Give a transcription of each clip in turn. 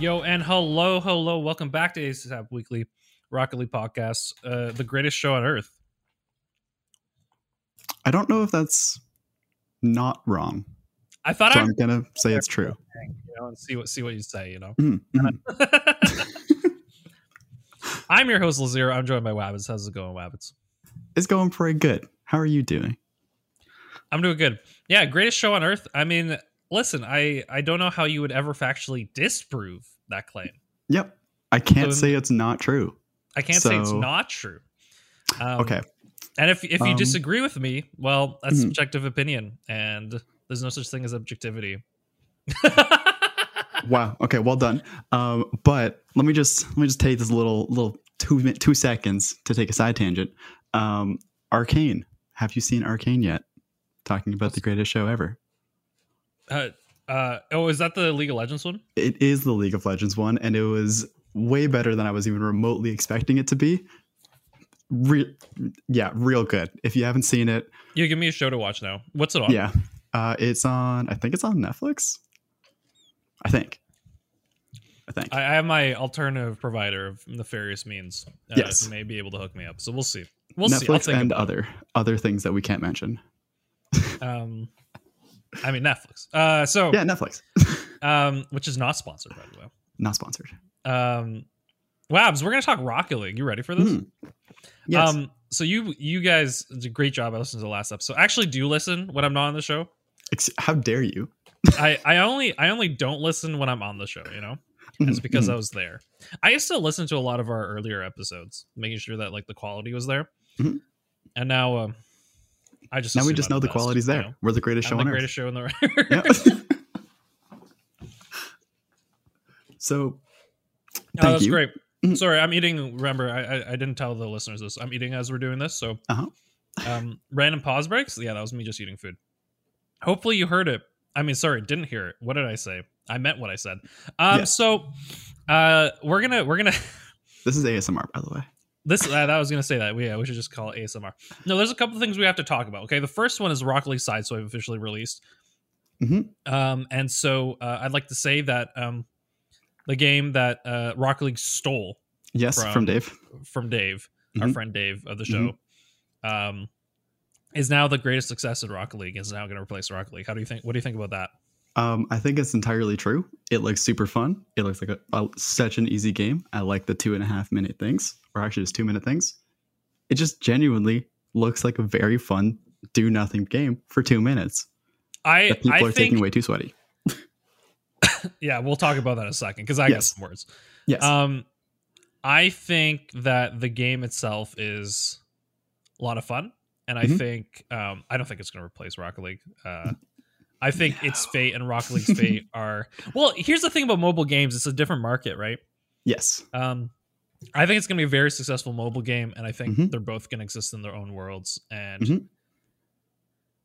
Yo, and hello, hello. Welcome back to ASAP Weekly Rocket League Podcast, uh, the greatest show on earth. I don't know if that's not wrong. I thought So I'd I'm gonna say it's true. you know, and see what see what you say, you know. Mhm, mhm. I'm your host, Lazero. I'm joined by Wabbits. How's it going, Wabbits? It's going pretty good. How are you doing? I'm doing good. Yeah, greatest show on earth. I mean, listen, I I don't know how you would ever factually disprove that claim. Yep. I can't So- say it's not true. I can't say it's not true. Um, Okay. And if if you Um, disagree with me, well, that's mhm. subjective opinion, and there's no such thing as objectivity. Wow. Okay. Well done. Um, but let me just let me just take this little little two two seconds to take a side tangent. Um, Arcane. Have you seen Arcane yet? Talking about the greatest show ever. Uh, uh, oh, is that the League of Legends one? It is the League of Legends one, and it was way better than I was even remotely expecting it to be. Re- yeah, real good. If you haven't seen it, You give me a show to watch now. What's it on? yeah, uh, it's on. I think it's on Netflix. I think. I think. I, I have my alternative provider of nefarious means. Uh, Yes. may be able to hook me up. So we'll see. We'll see. Netflix think and other other things that we can't mention. Um, I mean Netflix. Uh, so Yeah, Netflix. um, which is not sponsored by the way. Not sponsored. Um, Wabs, we're gonna talk Rocket League. You ready for this? Mhm. Yes. Um, so you you guys did a great job. I listened to the last episode. Actually, do listen when I'm not on the show. How dare you? I I only I only don't listen when I'm on the show. You know, it's Mhm, because mhm. I was there. I used to listen to a lot of our earlier episodes, making sure that like the quality was there. Mhm. And now, um, I just now we just know the best, quality's you there. know? We're the greatest I'm show the on greatest show in the earth. Yeah. so, Oh, thank that's you. great. Mhm. Sorry, I'm eating. Remember, I, I I didn't tell the listeners this. I'm eating as we're doing this. So, Uh-huh. um, random pause breaks. Yeah, that was me just eating food. Hopefully, you heard it. I mean, sorry, didn't hear it. What did I say? I meant what I said. Um, Yes. so, uh, we're gonna we're gonna This is ASMR, by the way. This. Uh, that was gonna say that. Yeah, we should just call it ASMR. No, there's a couple things we have to talk about. Okay, the first one is Rock League Sideswipe officially released. Mhm. Um, and so uh, I'd like to say that um, the game that uh, Rocket League stole Yes, From- from Dave. from Dave, our Mhm. friend Dave of the show, um, is now the greatest success in Rock League. Is now going to replace Rock League. How do you think? What do you think about that? Um, I think it's entirely true. It looks super fun. It looks like a, a, such an easy game. I like the two and a half minute things, or actually just two minute things. It just genuinely looks like a very fun do nothing game for two minutes I people I are think taking way too sweaty. yeah, we'll talk about that in a second because I got some words. Yes. Um, I think that the game itself is a lot of fun, and I Mhm. think um, I don't think it's going to replace Rocket League. Uh, I think its fate and Rocket League's fate are well. Here's the thing about mobile games: it's a different market, right? yes. Um, I think it's going to be a very successful mobile game, and I think Mhm. they're both going to exist in their own worlds. And Mhm.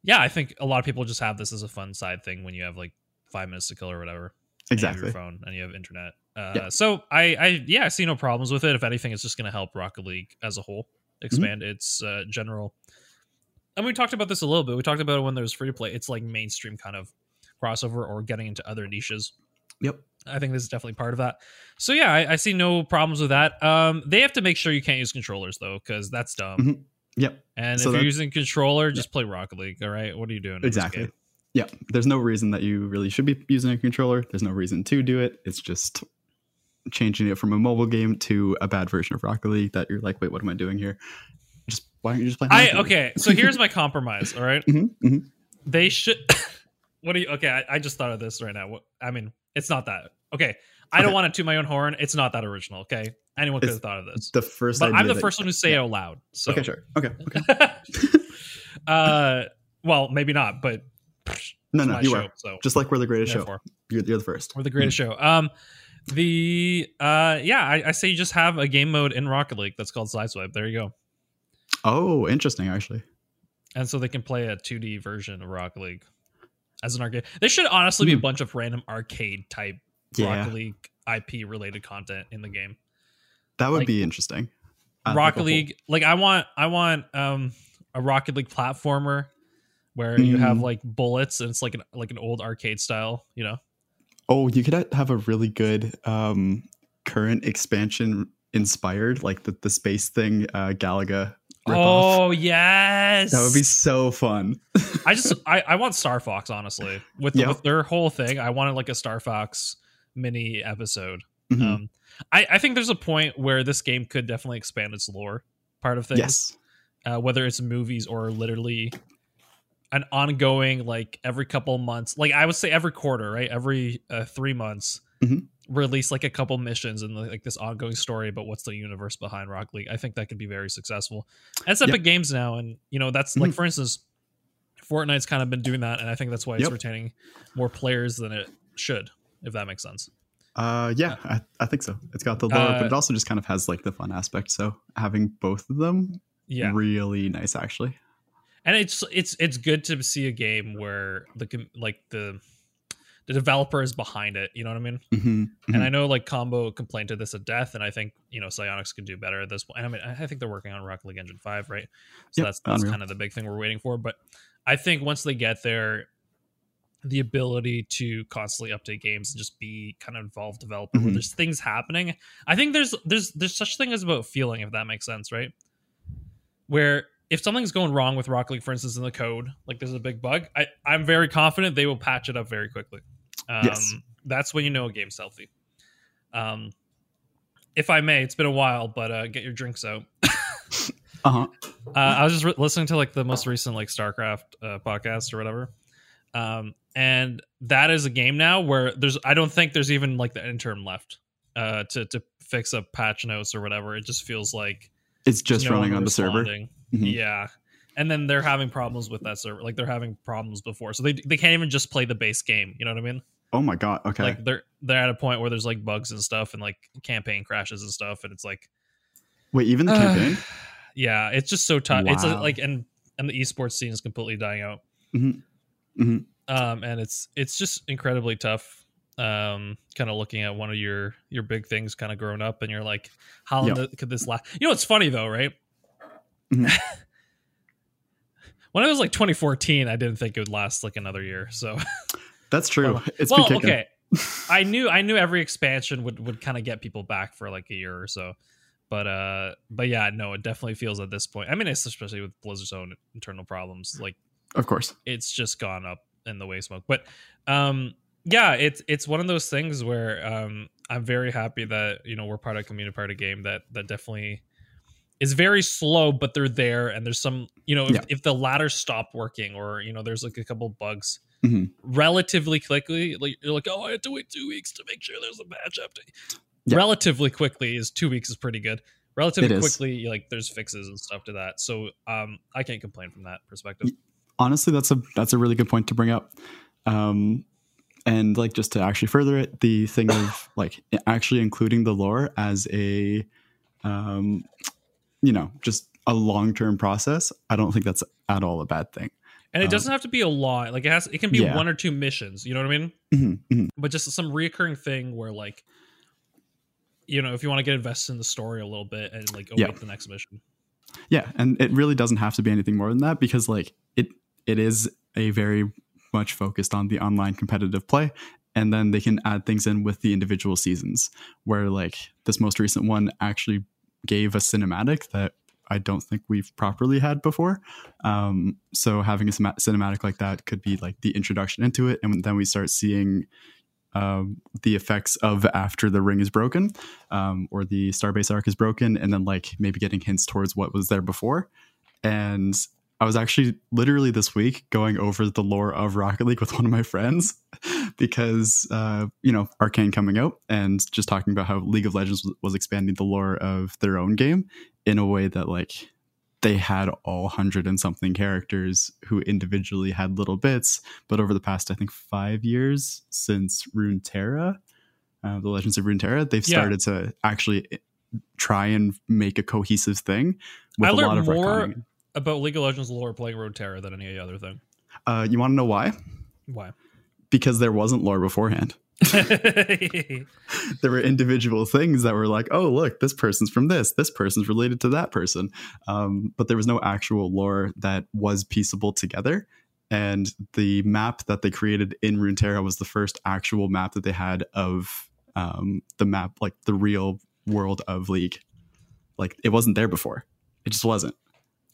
yeah, I think a lot of people just have this as a fun side thing when you have like five minutes to kill or whatever. and you have Exactly. your phone and you have internet. Uh, Yeah. So I, I, yeah, I see no problems with it. If anything, it's just going to help Rocket League as a whole expand its uh, general. And we talked about this a little bit. We talked about it when there was free to play. It's like mainstream kind of crossover or getting into other niches. Yep. I think this is definitely part of that. So yeah, I, I see no problems with that. Um, they have to make sure you can't use controllers though, because that's dumb. Mhm. Yep. And So if you're using controller, just play Rocket League. All right, what are you doing? Exactly. Yeah. There's no reason that you really should be using a controller. There's no reason to do it. It's just changing it from a mobile game to a bad version of Rocket League that you're like, wait, what am I doing here? Why aren't you just playing? I okay. So here's my compromise. All right, Mhm, mhm. they should. what do you? Okay, I, I just thought of this right now. What, I mean, it's not that. Okay, I don't Okay. want to toot my own horn. It's not that original. Okay, anyone could It's have thought of this, The first. but I'm the first one to say it out loud. So Okay, sure. Okay, okay. uh, well, maybe not, but No, no, you show, are. So Just like we're the greatest show. You're, you're the first. we're the greatest show. Um, The uh yeah, I, I say you just have a game mode in Rocket League that's called Sideswipe. There you go. Oh, interesting. Actually, And so they can play a 2D version of Rocket League as an arcade. There should honestly be a Hmm. bunch of random arcade type Yeah. Rocket League IP related content in the game. that would like, be interesting. Rocket League, like I want, I want um a Rocket League platformer where you have Mm. like bullets and it's like an like an old arcade style, you know. Oh, you could have a really good um, current expansion inspired, like the, the space thing, uh, Galaga. Oh yes, that would be so fun. I just I, I want Star Fox honestly with Yep. with their whole thing. I wanted like a Star Fox mini episode. Mhm. Um, I I think there's a point where this game could definitely expand its lore part of things. yes. uh, whether it's movies or literally an ongoing like every couple months like i would say every quarter right every uh, three months Mhm. Release like a couple missions and like this ongoing story about what's the universe behind rock league i think that could be very successful it's epic Yep. games now and you know that's like Mhm. for instance fortnite's kind of been doing that and i think that's why it's Yep. retaining more players than it should if that makes sense Uh, yeah, I, I think so. It's got the lore, Uh, but it also just kind of has like the fun aspect. So having both of them, yeah really nice actually. and it's it's it's good to see a game where the like the the developer is behind it you know what i mean hmm and i know like combo complained to this at death and i think you know Psyonix could do better at this point. i mean i think they're working on rocket league engine 5 right so Yep, that's that's Unreal. kind of the big thing we're waiting for but i think once they get there the ability to constantly update games and just be kind of involved developer where Mhm. there's things happening i think there's there's there's such thing as about feeling if that makes sense right where if something's going wrong with rocket league for instance in the code like there's a big bug i i'm very confident they will patch it up very quickly um, Yes. that's when you know a game's healthy um if i may it's been a while but uh get your drinks out Uh huh. uh, I was just re- listening to like the most recent like StarCraft uh, podcast or whatever, um, and that is a game now where there's I don't think there's even like the interim left uh, to to fix up patch notes or whatever. It just feels like It's just no running on the server. Mhm. Yeah, and then they're having problems with that server. Like they're having problems before, so they they can't even just play the base game. You know what I mean? Oh my god. Okay. Like they're they're at a point where there's like bugs and stuff, and like campaign crashes and stuff, and it's like Wait, even the Uh, campaign. yeah, it's just so tough. It's uh, like and and the esports scene is completely dying out. Mhm. Mhm. Um, and it's it's just incredibly tough. Um, kind of looking at one of your your big things, kind of growing up, and you're like, how Yep. could this last? You know, it's funny though, right? Mhm. when I was like 2014, I didn't think it would last like another year. So, That's true. It's well, been kicking. okay. I knew I knew every expansion would would kind of get people back for like a year or so. But uh but yeah, no, it definitely feels at this point. I mean, it's especially with Blizzard's own internal problems, like Of course. it's just gone up in the way smoke. But um yeah, it's it's one of those things where um I'm very happy that, you know, we're part of a community part of game that that definitely is very slow, but they're there and there's some you know, if, Yeah. if the ladder stopped working or, you know, there's like a couple bugs Mhm. relatively quickly, like you're like, oh, I had to wait two weeks to make sure there's a patch update. Yeah. Relatively quickly is two weeks is pretty good. Relatively quickly, like there's fixes and stuff to that. So um I can't complain from that perspective. honestly that's a that's a really good point to bring up um and like just to actually further it the thing of like actually including the lore as a um you know just a long-term process i don't think that's at all a bad thing And it Um, doesn't have to be a lot. Like it has it can be Yeah. one or two missions, you know what I mean? Mhm, mhm. But just some reoccurring thing where like you know, if you want to get invested in the story a little bit and like Yeah. await the next mission. yeah and it really doesn't have to be anything more than that because like it it is a very much focused on the online competitive play and then they can add things in with the individual seasons where like this most recent one actually gave a cinematic that i don't think we've properly had before. Um, so having a cinematic like that could be like the introduction into it and then we start seeing um, the effects of after the ring is broken um, or the starbase arc is broken and then like maybe getting hints towards what was there before. And i was actually literally this week going over the lore of rocket league with one of my friends because uh, you know arcane coming out and just talking about how league of legends was expanding the lore of their own game in a way that like they had all hundred and something characters who individually had little bits but over the past i think five years since runeterra uh, the Legends of Runeterra, they've Yeah. started to actually try and make a cohesive thing with I a lot learned of more retconning. about League of Legends lore playing Runeterra than any other thing. Uh, you want to know why? Why? Because there wasn't lore beforehand. there were individual things that were like, oh, look, this person's from this, this person's related to that person. Um, but there was no actual lore that was pieceable together. And the map that they created in Runeterra was the first actual map that they had of um, the map, like the real world of League. Like it wasn't there before. It just wasn't.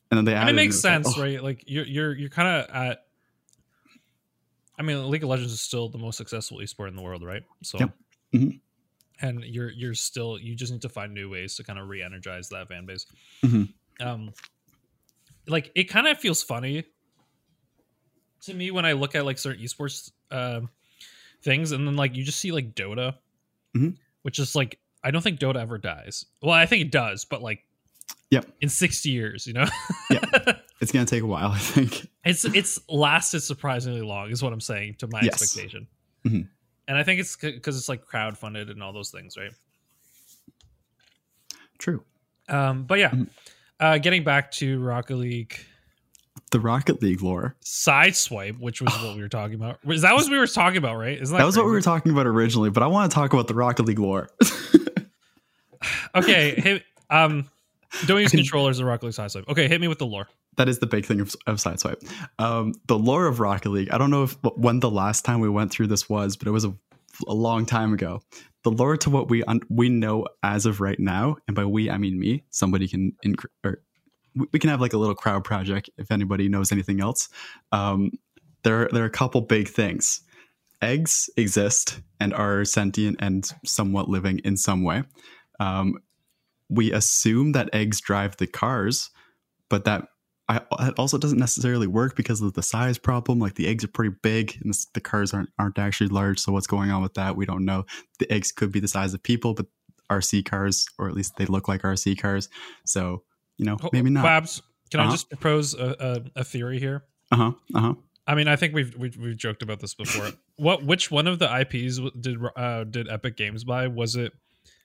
And then they and added it makes like, sense, oh, right? Like you're you're you're kind of at. I mean, League of Legends is still the most successful esport in the world, right? So, Yep. Mhm. and you're you're still you just need to find new ways to kind of re-energize that fan base. Mhm. Um, like it kind of feels funny to me when I look at like certain esports um things, and then like you just see like Dota, Mhm. which is like I don't think Dota ever dies. Well, I think it does, but like, Yep. in sixty years, you know. it's going to take a while, I think. It's it's lasted surprisingly long, is what I'm saying to my Yes. expectation. Mhm. And I think it's because it's like crowd funded and all those things, right? True. Um, but yeah, Mhm. uh, getting back to Rocket League The Rocket League lore. Sideswipe, which was what we were talking about. Was that what we were talking about, right? Isn't that, That was what we were talking about originally, but I want to talk about the Rocket League lore. Okay, hit, um, don't use controllers in Rocket League Sideswipe. Okay, hit me with the lore. That is the big thing of, of Sideswipe. Um, the lore of Rocket League. I don't know if when the last time we went through this was, but it was a, a long time ago. The lore to what we un- we know as of right now, and by we I mean me. Somebody can inc- or we- can have like a little crowd project if anybody knows anything else. Um, there there are a couple big things. Eggs exist and are sentient and somewhat living in some way. Um, we assume that eggs drive the cars, but that I, it also doesn't necessarily work because of the size problem. Like the eggs are pretty big, and the cars aren't aren't actually large. So what's going on with that? We don't know. The eggs could be the size of people, but RC cars, or at least they look like RC cars. So you know, maybe not. Babs, can I Uh-huh. just propose a, a, a theory here? Uh huh. Uh huh. I mean, I think we've we've, we've joked about this before. what which one of the IPs did uh, did Epic Games buy? Was it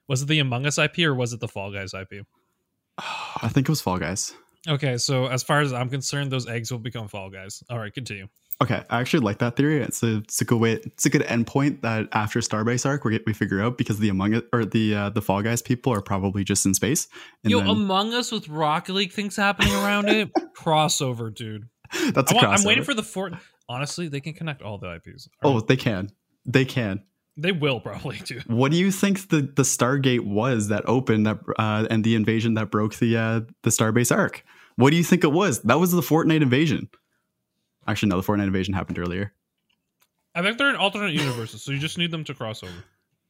was it the Among Us IP or was it the Fall Guys IP? I think it was Fall Guys. Okay, so as far as I'm concerned, those eggs will become Fall Guys. All right, continue. Okay, I actually like that theory. It's a it's a good way. It's a good endpoint that after Starbase arc we we figure out because the Among Us or the uh, the Fall Guys people are probably just in space. And Yo, then, Among Us with Rocket League things happening around it, crossover, dude. that's I a want, I'm waiting for the Fort. Honestly, they can connect all the IPs. Oh, they can. They can. they will probably too. What do you think the, the Stargate was that opened that uh, and the invasion that broke the uh, the Starbase arc? What do you think it was? That was the Fortnite invasion. Actually, no, the Fortnite invasion happened earlier. I think they're in alternate universes, so you just need them to cross over.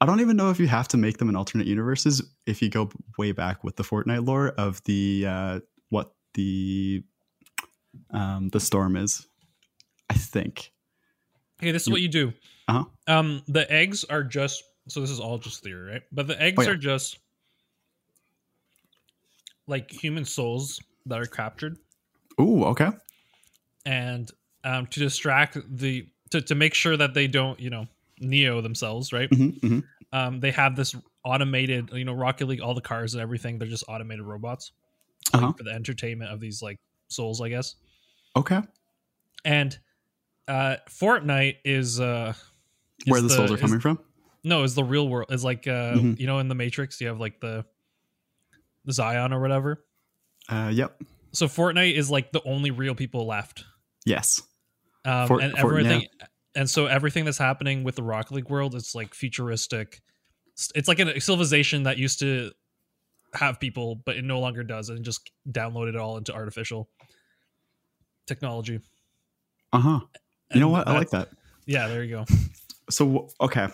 I don't even know if you have to make them in alternate universes if you go way back with the Fortnite lore of the uh, what the um, the storm is. I think. Okay, this is what you do. Uh huh. Um, the eggs are just so this is all just theory, right? But the eggs Oh, yeah. are just like human souls that are captured, Ooh, okay. and um, to distract the to to make sure that they don't you know neo themselves, right? hmm hmm Um, they have this automated, you know, Rocket League, all the cars and everything. They're just automated robots Uh-huh. for the entertainment of these like souls, I guess. Okay. And uh Fortnite is uh is Where the, souls are is- coming from? No, is the real world. Is like uh Mhm. you know in the Matrix you have like the the Zion or whatever. Uh, yep. So Fortnite is like the only real people left. Yes. Um Fort- and everything and so everything that's happening with the Rocket League world it's like futuristic. It's like a civilization that used to have people but it no longer does and just downloaded it all into artificial technology. Uh huh. You know what? I like that. Yeah, there you go. So okay,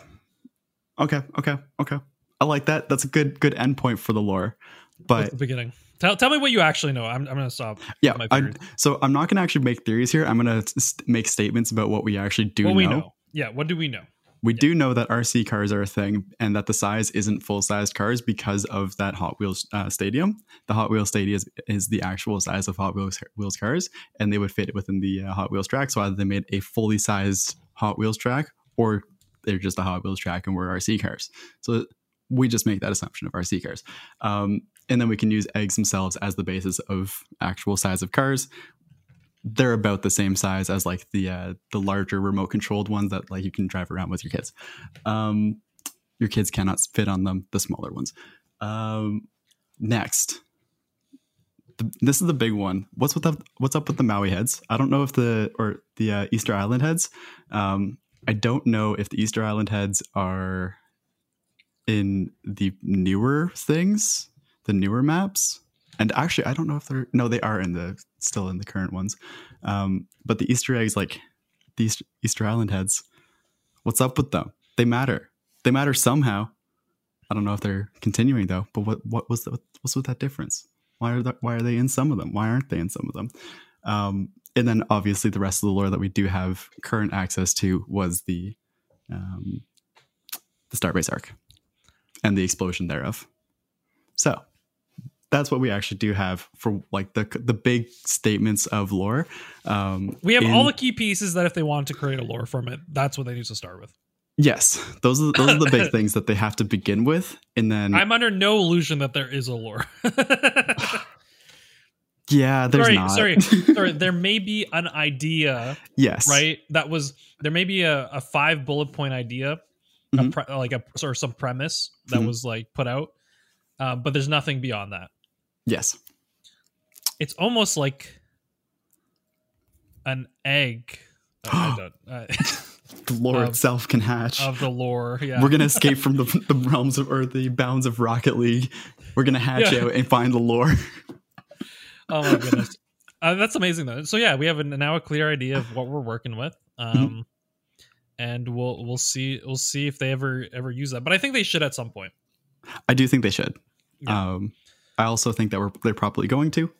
okay, okay, okay. I like that. That's a good good endpoint for the lore. But the beginning. Tell, tell me what you actually know. I'm, I'm gonna stop. yeah, I, so I'm not going to actually make theories here. I'm going to st- make statements about what we actually do what know. we know. Yeah, what do we know? We do know that RC cars are a thing, and that the size isn't full sized cars because of that Hot Wheels uh, stadium. The Hot Wheels stadium is, is the actual size of Hot Wheels Wheels cars, and they would fit within the uh, Hot Wheels track. So either they made a fully sized Hot Wheels track, or they're just a Hot Wheels track and we're RC cars. So we just make that assumption of RC cars. Um, and then we can use eggs themselves as the basis of actual size of cars. They're about the same size as like the uh, the larger remote controlled ones that like you can drive around with your kids. Um, your kids cannot fit on them. The smaller ones. Um, next, the, this is the big one. What's with the what's up with the Moai heads? I don't know if the or the uh, Easter Island heads. Um, I don't know if the Easter Island heads are in the newer things, the newer maps. And actually, I don't know if they're no, they are in the still in the current ones. Um, but the Easter eggs, like these Easter Island heads, what's up with them? They matter. They matter somehow. I don't know if they're continuing though. But what what was the, what's with that difference? Why are that, why are they in some of them? Why aren't they in some of them? Um, and then obviously the rest of the lore that we do have current access to was the um, the Starbase arc and the explosion thereof. So that's what we actually do have for like the the big statements of lore. Um, We have in- all the key pieces that if they want to create a lore from it, that's what they need to start with. yes, those are those are the big things that they have to begin with, and then I'm under no illusion that there is a lore. yeah, there's sorry, not. sorry, sorry. There may be an idea, yes, right? That was there may be a, a five bullet point idea, a Mhm. pre- like a sort of some premise that Mhm. was like put out, uh, but there's nothing beyond that. Yes, It's almost like an egg. uh, uh, the lore Of- itself can hatch. of the lore. Yeah, We're gonna escape from the, the realms of or the bounds of Rocket League. We're gonna hatch Yeah. out and find the lore. Oh my goodness, uh, that's amazing though. So yeah, we have a, now a clear idea of what we're working with, um, Mm-hmm. and we'll we'll see we'll see if they ever ever use that. But I think they should at some point. I do think they should. Yeah. Um, I also think that we're they're probably going to,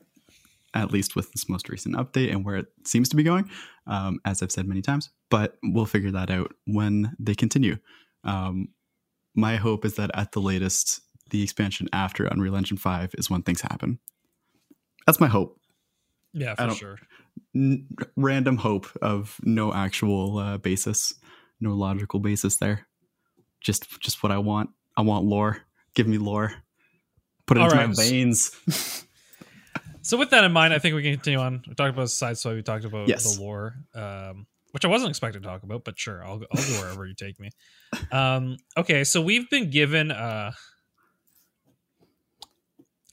at least with this most recent update and where it seems to be going. Um, as I've said many times, but we'll figure that out when they continue. Um, my hope is that at the latest, the expansion after Unreal Engine Five is when things happen. That's my hope. Yeah, for sure. N- random hope of no actual uh, basis, no logical basis there. Just just what I want. I want lore. Give me lore. Put it All into my veins. So with that in mind, I think we can continue on. We talked about Sideswipe. We talked about Yes. the lore, um, which I wasn't expecting to talk about, but sure, I'll I'll go wherever you take me. Um, okay, so we've been given. Uh,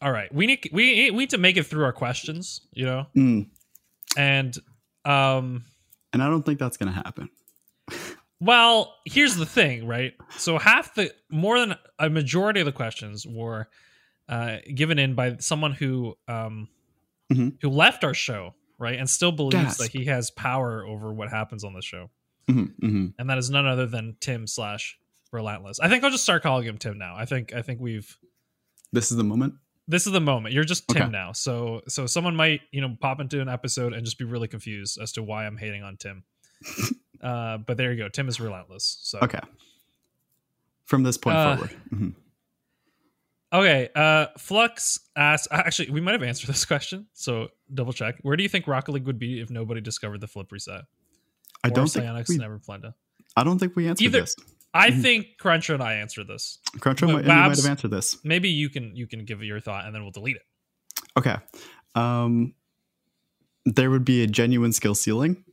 all right, we need we we need to make it through our questions, you know, Mm, and um, and I don't think that's gonna happen. well, here's the thing, right? So half the more than a majority of the questions were uh, given in by someone who um, Mhm. who left our show, right, and still believes Gasp. that he has power over what happens on the show, Mhm, mhm. and that is none other than Tim slash Relentless. I think I'll just start calling him Tim now. I think I think we've This is the moment. this is the moment. You're just Tim Okay. now. So so someone might you know pop into an episode and just be really confused as to why I'm hating on Tim. uh, but there you go. Tim is relentless. So Okay. From this point Uh, forward. Okay, uh Flux asks actually we might have answered this question, so double check. Where do you think Rocket League would be if nobody discovered the flip reset? I Or don't think we, never Plenda. I don't think we answered Either- this. I Mhm. think Cruncher and I answered this. Cruncher but might, you might have answered this. Maybe you can you can give your thought and then we'll delete it. Okay. Um, there would be a genuine skill ceiling,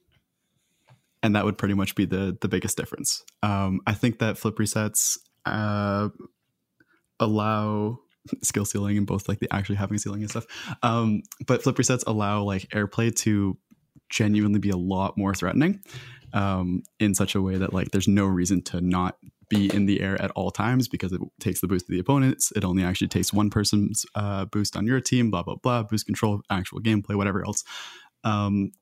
and that would pretty much be the the biggest difference. Um, I think that flip resets uh, allow skill ceiling and both like the actually having ceiling and stuff. Um, but flip resets allow like airplay to genuinely be a lot more threatening um, in such a way that like there's no reason to not be in the air at all times because it takes the boost of the opponents. It only actually takes one person's uh, boost on your team, blah, blah, blah, boost control, actual gameplay, whatever else. Um,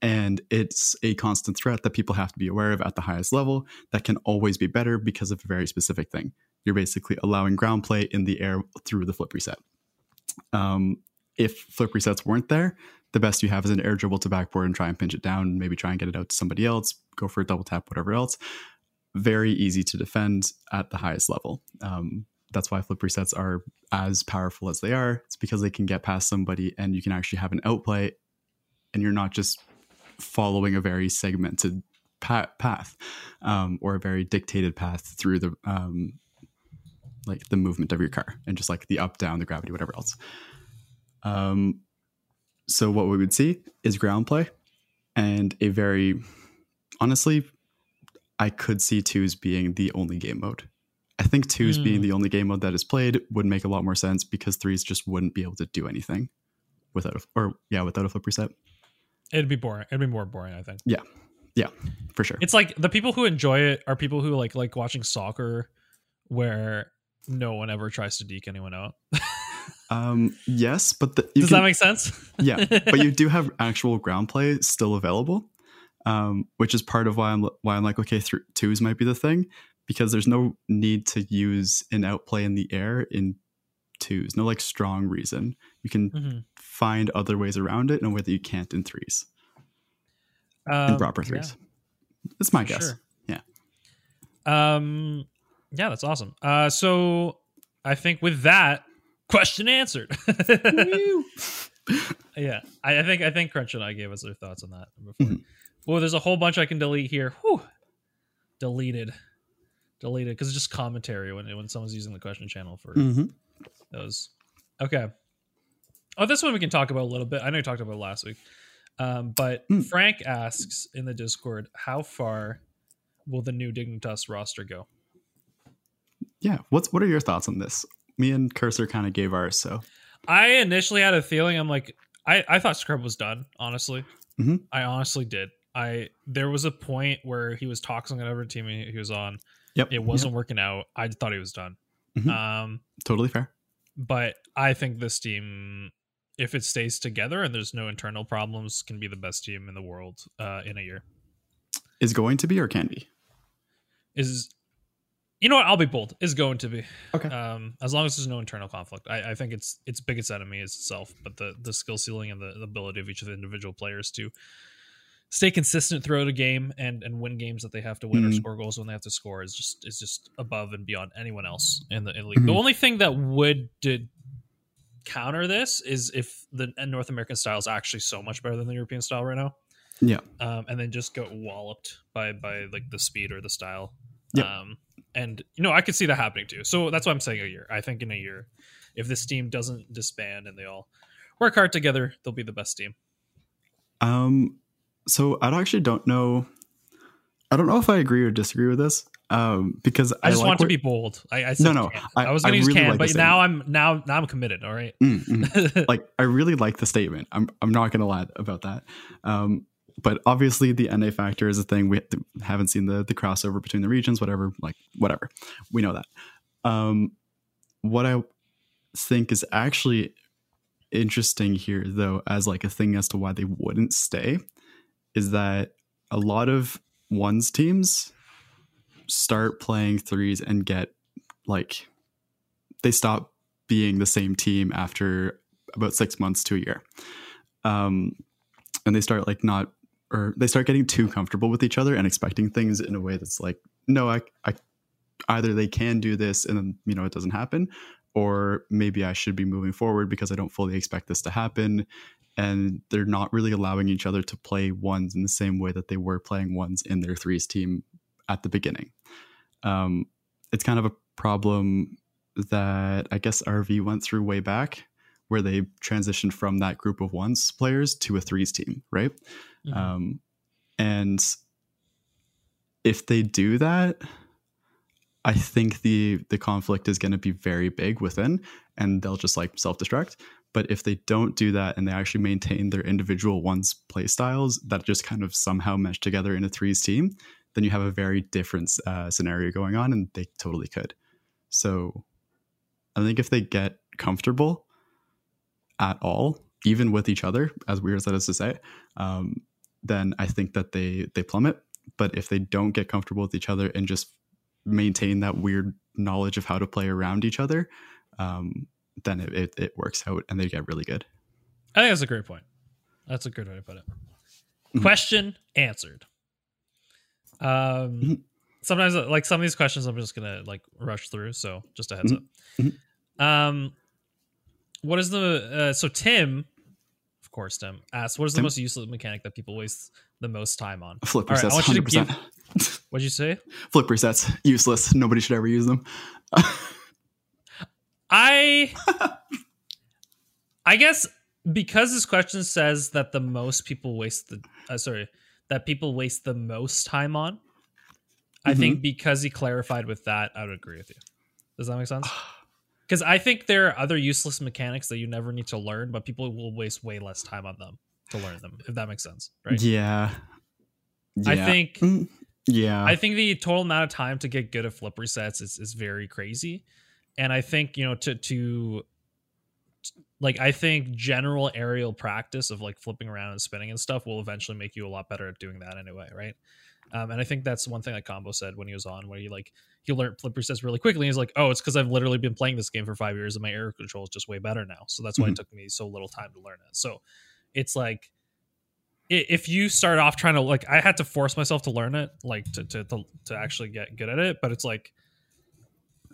and it's a constant threat that people have to be aware of at the highest level that can always be better because of a very specific thing. You're basically allowing ground play in the air through the flip reset. Um, if flip resets weren't there, the best you have is an air dribble to backboard and try and pinch it down, maybe try and get it out to somebody else, go for a double tap, whatever else. Very easy to defend at the highest level. Um, that's why flip resets are as powerful as they are. It's because they can get past somebody and you can actually have an outplay and you're not just following a very segmented pa- path um, or a very dictated path through the um, like the movement of your car and just like the up down the gravity whatever else um, so what we would see is ground play and a very honestly i could see twos being the only game mode i think twos being Hmm. the only game mode that is played would make a lot more sense because threes just wouldn't be able to do anything without a, or yeah without a flip reset It'd be boring. It'd be more boring, I think. Yeah, yeah, for sure It's like the people who enjoy it are people who like like watching soccer where no one ever tries to deke anyone out. um yes but the, Does can, that make sense? yeah but you do have actual ground play still available um, which is part of why i'm why i'm like okay th- twos might be the thing because there's no need to use an outplay in the air in twos no like strong reason you can Mhm. find other ways around it in a way that you can't in threes in Um, proper yeah, threes that's my for guess sure. yeah Um, yeah, that's awesome. Uh, so I think with that question answered. yeah, I, I think I think Crunch and I gave us their thoughts on that before. Mhm. Well, there's a whole bunch I can delete here. Whew. Deleted, deleted because it's just commentary when when someone's using the question channel for Mhm. those. Okay. Oh, this one we can talk about a little bit. I know you talked about it last week. Um, but Mm. Frank asks in the Discord, how far will the new Dignitas roster go? Yeah what's what are your thoughts on this me and cursor kind of gave ours so I initially had a feeling I'm like I, I thought Scrub was done, honestly. Mhm. I honestly did. I there was a point where he was toxic on every team he, he was on. yep It wasn't working out. I thought he was done. Mhm. Um totally fair but I think this team, if it stays together and there's no internal problems, can be the best team in the world uh, in a year. is going to be or can be Is you know what? I'll be bold. Is going to be okay um, as long as there's no internal conflict. I, I think it's its biggest enemy is itself, but the the skill ceiling and the, the ability of each of the individual players to stay consistent throughout a game and and win games that they have to win or Mhm. score goals when they have to score is just is just above and beyond anyone else in the, in the league. The Mhm. only thing that would did counter this is if the North American style is actually so much better than the European style right now. Yeah. Um, and then just get walloped by by like the speed or the style. Yep. Um, and you know, I could see that happening too. So that's why I'm saying a year. I think in a year, if this team doesn't disband and they all work hard together, they'll be the best team. Um, so I actually don't know. I don't know if I agree or disagree with this. Um, because I just like want to be bold. I, I No, no. I- I, was going to use really can, like but now I'm now now I'm committed. All right. Mm, mm. like I really like the statement. I'm I'm not gonna lie about that. Um, but obviously the NA factor is a thing. We haven't seen the the crossover between the regions, whatever. Like whatever, we know that. Um, what I think is actually interesting here, though, as like a thing as to why they wouldn't stay, is that a lot of ones teams start playing threes and get like they stop being the same team after about six months to a year. Um, and they start like not, or they start getting too comfortable with each other and expecting things in a way that's like, no, I, I, either they can do this and then, you know, it doesn't happen, or maybe I should be moving forward because I don't fully expect this to happen. And they're not really allowing each other to play ones in the same way that they were playing ones in their threes team at the beginning. Um, it's kind of a problem that I guess RV went through way back, where they transitioned from that group of ones players to a threes team, right? Mhm. Um, and if they do that, I think the the conflict is going to be very big within, and they'll just like self destruct. But if they don't do that and they actually maintain their individual ones play styles that just kind of somehow mesh together in a threes team, then you have a very different uh, scenario going on, and they totally could. So I think if they get comfortable at all, even with each other, as weird as that is to say, um, then I think that they they plummet. But if they don't get comfortable with each other and just maintain that weird knowledge of how to play around each other, um, then it, it, it works out and they get really good. I think that's a great point. That's a good way to put it. Mhm. Question answered. Um, Mhm. sometimes uh, like some of these questions, I'm just gonna like rush through. So just a heads Mhm. up. Mhm. Um, what is the uh, so Tim, course, Tim asks, what is the Tim? most useless mechanic that people waste the most time on? Flip All right, I resets, want you to 100%. What'd you say? Flip resets, useless. Nobody should ever use them. I I guess because this question says that the most people waste the uh, sorry that people waste the most time on. I think because he clarified with that, I would agree with you. Does that make sense? Because I think there are other useless mechanics that you never need to learn, but people will waste way less time on them to learn them. If that makes sense, right? Yeah. I think Mm, Yeah. I think the total amount of time to get good at flip resets is, is very crazy. And I think, you know, to to like I think general aerial practice of like flipping around and spinning and stuff will eventually make you a lot better at doing that anyway, right? Um, and I think that's one thing that Combo said when he was on, where he like he learned flip resets really quickly. He's like, oh, it's because I've literally been playing this game for five years and my air control is just way better now. So that's why Mhm. it took me so little time to learn it. So it's like if you start off trying to like i had to force myself to learn it like to, to to to actually get good at it but it's like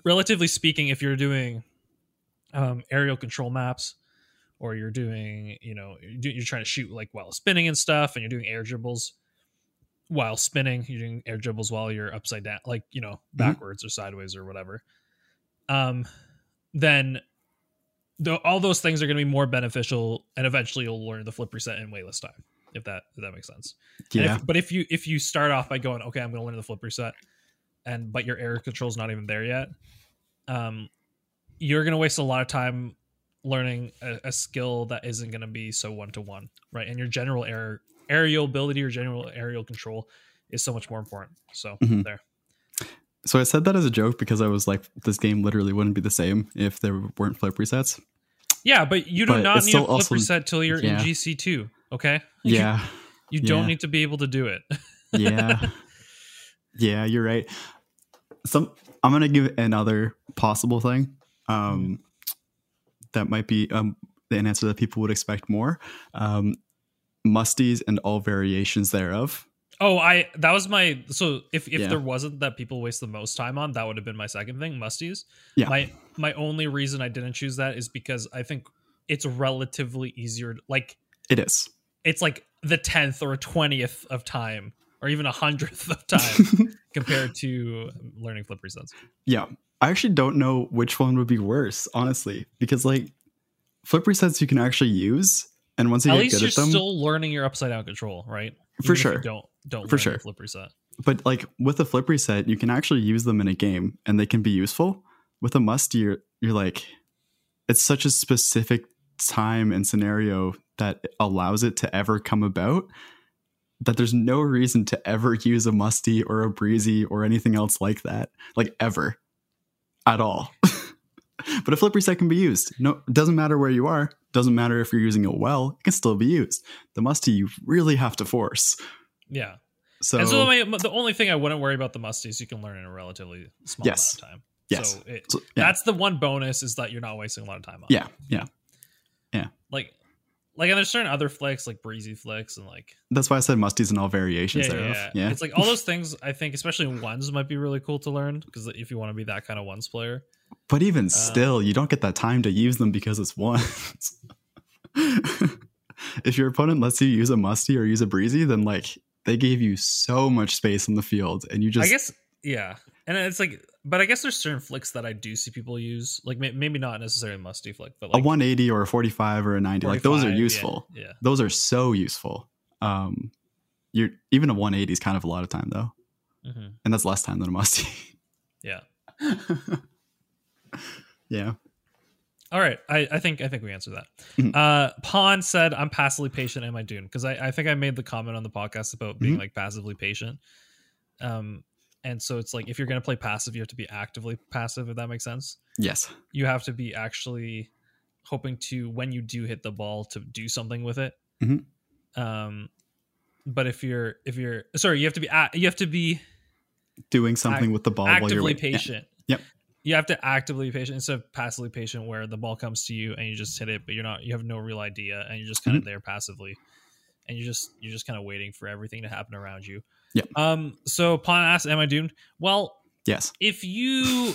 relatively speaking if you're doing um aerial control maps or you're doing you know you're trying to shoot like while spinning and stuff and you're doing air dribbles while spinning you're doing air dribbles while you're upside down like you know backwards or sideways or whatever. Um then the, all those things are going to be more beneficial and eventually you'll learn the flip reset in way less time if that if that makes sense. Yeah. if, but if you if you start off by going okay i'm going to learn the flip reset and but your air control's not even there yet um you're going to waste a lot of time learning a, a skill that isn't going to be so one to one right? And your general air aerial ability or general aerial control is so much more important so Mhm. there So I said that as a joke because I was like, this game literally wouldn't be the same if there weren't flip resets. yeah but you do But not need a flip also- reset till you're yeah. in gc2 okay Yeah. you don't Yeah. need to be able to do it yeah. yeah, you're right. Some I'm gonna give another possible thing. Um that might be um an answer that people would expect more. Um musties and all variations thereof. Oh, I that was my so if if Yeah. there wasn't that people waste the most time on, that would have been my second thing, musties. Yeah. My my only reason I didn't choose that is because I think it's relatively easier like It is. it's like the 10th or 20th of time or even a hundredth of time compared to learning flip resets. Yeah. I actually don't know which one would be worse, honestly, because like flip resets you can actually use, and once you At get least good you're at them, still learning your upside down control, right? For Even you sure. don't don't For sure. flip reset. but like with a flip reset, you can actually use them in a game, and they can be useful. With a must, you're you're like, it's such a specific time and scenario that allows it to ever come about that there's no reason to ever use a musty or a breezy or anything else like that, like ever, at all. but a flip reset can be used. No, it doesn't matter where you are. Doesn't matter if you're using it well. It can still be used. The musty you really have to force. Yeah. So, and so my, the only thing I wouldn't worry about the musties, you can learn in a relatively small Yes. amount of time. Yes. So, it, so- yeah, that's the one bonus is that you're not wasting a lot of time on. it. yeah, yeah. Like, like, and there's certain other flicks like breezy flicks and like That's why I said musties and all variations yeah, yeah, thereof. yeah. Yeah. It's like all those things. I think, especially ones, might be really cool to learn because if you want to be that kind of ones player, but even Um, still, you don't get that time to use them because it's once. if your opponent lets you use a musty or use a breezy, then like they gave you so much space in the field and you just I guess yeah. And it's like, but I guess there's certain flicks that I do see people use, like may- maybe not necessarily musty flick, but like a 180 or a 45 or a 90, like those are 45, yeah, useful. Yeah. Those are so useful. Um you're even a 180 is kind of a lot of time though. hmm And that's less time than a musty. Yeah. yeah. All right, I, I think I think we answered that. Mhm. Uh, Pawn said, "I'm passively patient in my Dune" because I, I think I made the comment on the podcast about being Mhm. like passively patient. Um, and so it's like if you're gonna play passive, you have to be actively passive. If that makes sense, Yes. you have to be actually hoping to when you do hit the ball to do something with it. Mhm. Um, but if you're if you're sorry, you have to be you have to be Doing something with the ball while you're actively waiting. Patient. Yep. You have to actively be patient instead of passively patient, where the ball comes to you and you just hit it, but you're not. You have no real idea, and you're just kind of Mm-hmm. there passively, and you're just you're just kind of waiting for everything to happen around you. Yep. Um. So Pawn asked, "Am I doomed?" Well, Yes. if you,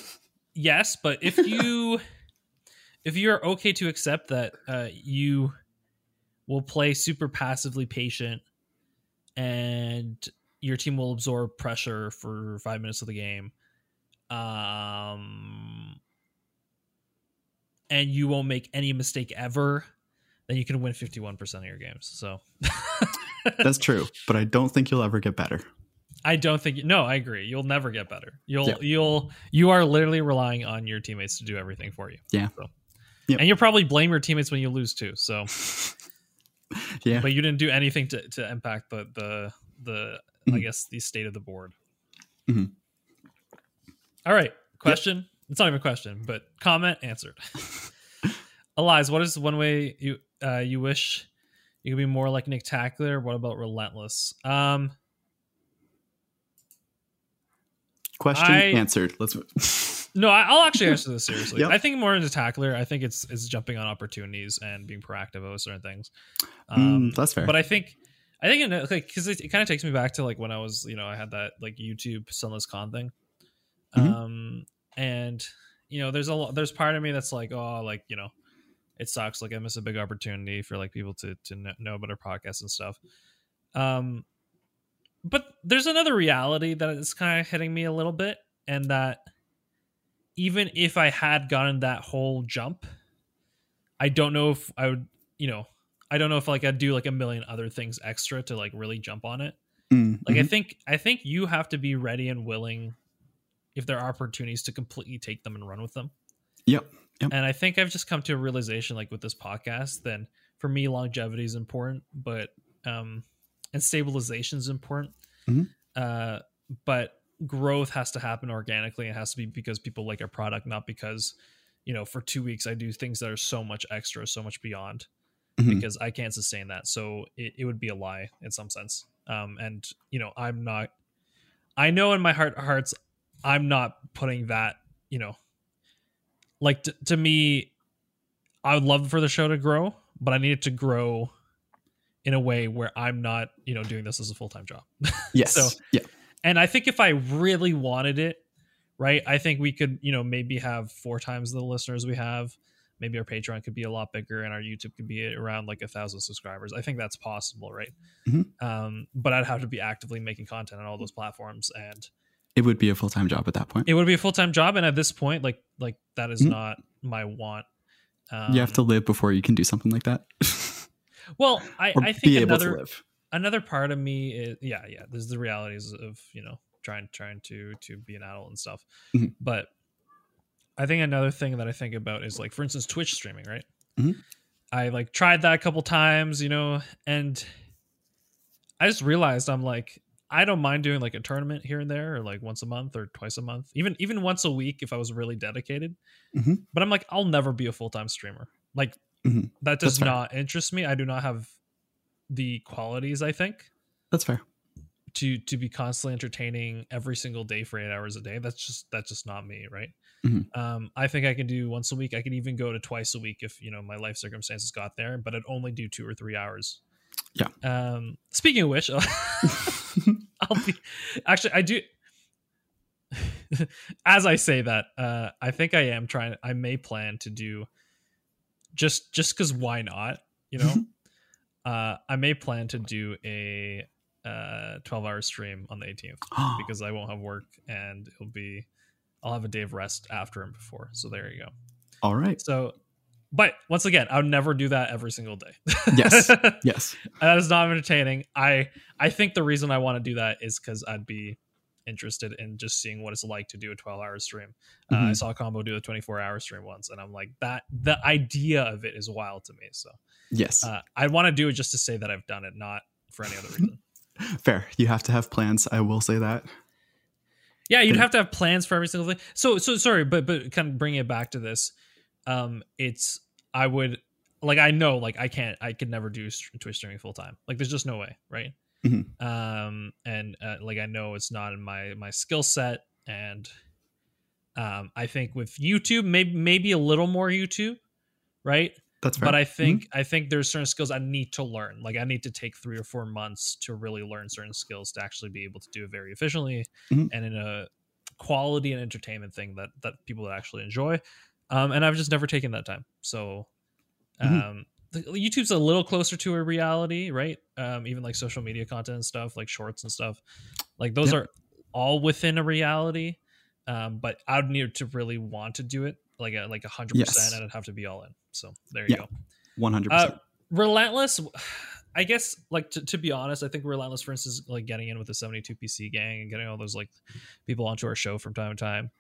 yes, but if you, if you're okay to accept that, uh, you will play super passively patient and your team will absorb pressure for five minutes of the game. Um, and you won't make any mistake ever, then you can win 51% of your games. So That's true, but I don't think you'll ever get better. I don't think no, I agree. You'll never get better. You'll Yeah. you'll you are literally relying on your teammates to do everything for you. Yeah. So. Yep. And you'll probably blame your teammates when you lose too. So Yeah. but you didn't do anything to, to impact the the the I Mhm. guess the state of the board. Mhm. All right. Question. It's not even a question, but comment answered. Elias, what is one way you uh you wish you could be more like Nick Tackler? What about relentless? Um Question I- answered. Let's. No, I- I'll actually answer this seriously. Yep. I think more into tackler. I think it's it's jumping on opportunities and being proactive about certain things. Um, Mm, that's fair. But I think I think it, like because it, it kind of takes me back to like when I was you know I had that like YouTube SunlessKhan thing, Mhm. um, and you know there's a lot there's part of me that's like oh like you know it sucks like I miss a big opportunity for like people to to know about our podcast and stuff. Um, but there's another reality that is kind of hitting me a little bit, and that even if I had gotten that whole jump, I don't know if I would, you know, I don't know if like I'd do like a million other things extra to like really jump on it. Mm, Like I mhm. think I think you have to be ready and willing if there are opportunities to completely take them and run with them. Yep. Yep. And I think I've just come to a realization like with this podcast, then for me longevity is important, but um and stabilization is important. Mhm. Uh but growth has to happen organically. It has to be because people like our product, not because, you know, for two weeks I do things that are so much extra, so much beyond Mhm. because I can't sustain that. So it, it would be a lie in some sense. Um, and you know, I'm not. I know in my heart hearts, I'm not putting that. You know, like t- to me, I would love for the show to grow, but I need it to grow in a way where I'm not, you know, doing this as a full time job. yes. so- yeah. And I think if I really wanted it, right, I think we could, you know, maybe have four times the listeners we have. Maybe our Patreon could be a lot bigger and our YouTube could be around like a thousand subscribers. I think that's possible, right? Mhm. Um, but I'd have to be actively making content on all those platforms, and It would be a full time job at that point. it would be a full time job. And at this point, like like that is Mhm. not my want. Um, you have to live before you can do something like that, Well, I, I think another another part of me is yeah yeah there's the realities of you know trying trying to to be an adult and stuff Mhm. but i think another thing that i think about is like for instance twitch streaming right Mhm. i like tried that a couple times you know and i just realized i'm like i don't mind doing like a tournament here and there or like once a month or twice a month even even once a week if i was really dedicated Mhm. but i'm like i'll never be a full-time streamer like Mhm. that does not interest me i do not have the qualities i think That's fair. to to be constantly entertaining every single day for eight hours a day that's just that's just not me right Mhm. um i think i can do once a week i can even go to twice a week if you know my life circumstances got there but i'd only do two or three hours Yeah. um speaking of which i'll be actually i do as i say that uh i think i am trying i may plan to do just just because why not you know? Uh i may plan to do a uh 12 hour stream on the 18th because i won't have work and it'll be i'll have a day of rest after and before. So there you go. All right. so but once again i would never do that every single day Yes. Yes. that is not entertaining i i think the reason i want to do that is because i'd be interested in just seeing what it's like to do a 12 hour stream uh, i Mhm. saw combo do a 24 hour stream once and i'm like that the idea of it is wild to me so Yes. uh, i want to do it just to say that i've done it not for any other reason fair. You have to have plans. I will say that. yeah you'd have to have plans for every single thing so so sorry but but kind of bring it back to this um it's i would like i know like i can't i could never do twitch streaming full time like there's just no way right Mhm. um and uh, like i know it's not in my my skill set and um i think with youtube maybe maybe a little more youtube right That's fair. but i think i think there's certain skills i need to learn like i need to take three or four months to really learn certain skills to actually be able to do it very efficiently Mhm. and in a quality and entertainment thing that that people would actually enjoy um and i've just never taken that time so um Mhm. the- YouTube's a little closer to a reality, right? Um, even like social media content and stuff, like shorts and stuff, like those Yep. are all within a reality. Um, but I'd need to really want to do it like a like a hundred percent, and I'd have to be all in. So there you Yeah. go. One hundred Uh, percent. Relentless, I guess, like to, to be honest, I think Relentless, for instance, like getting in with the 72 PC gang and getting all those like people onto our show from time to time.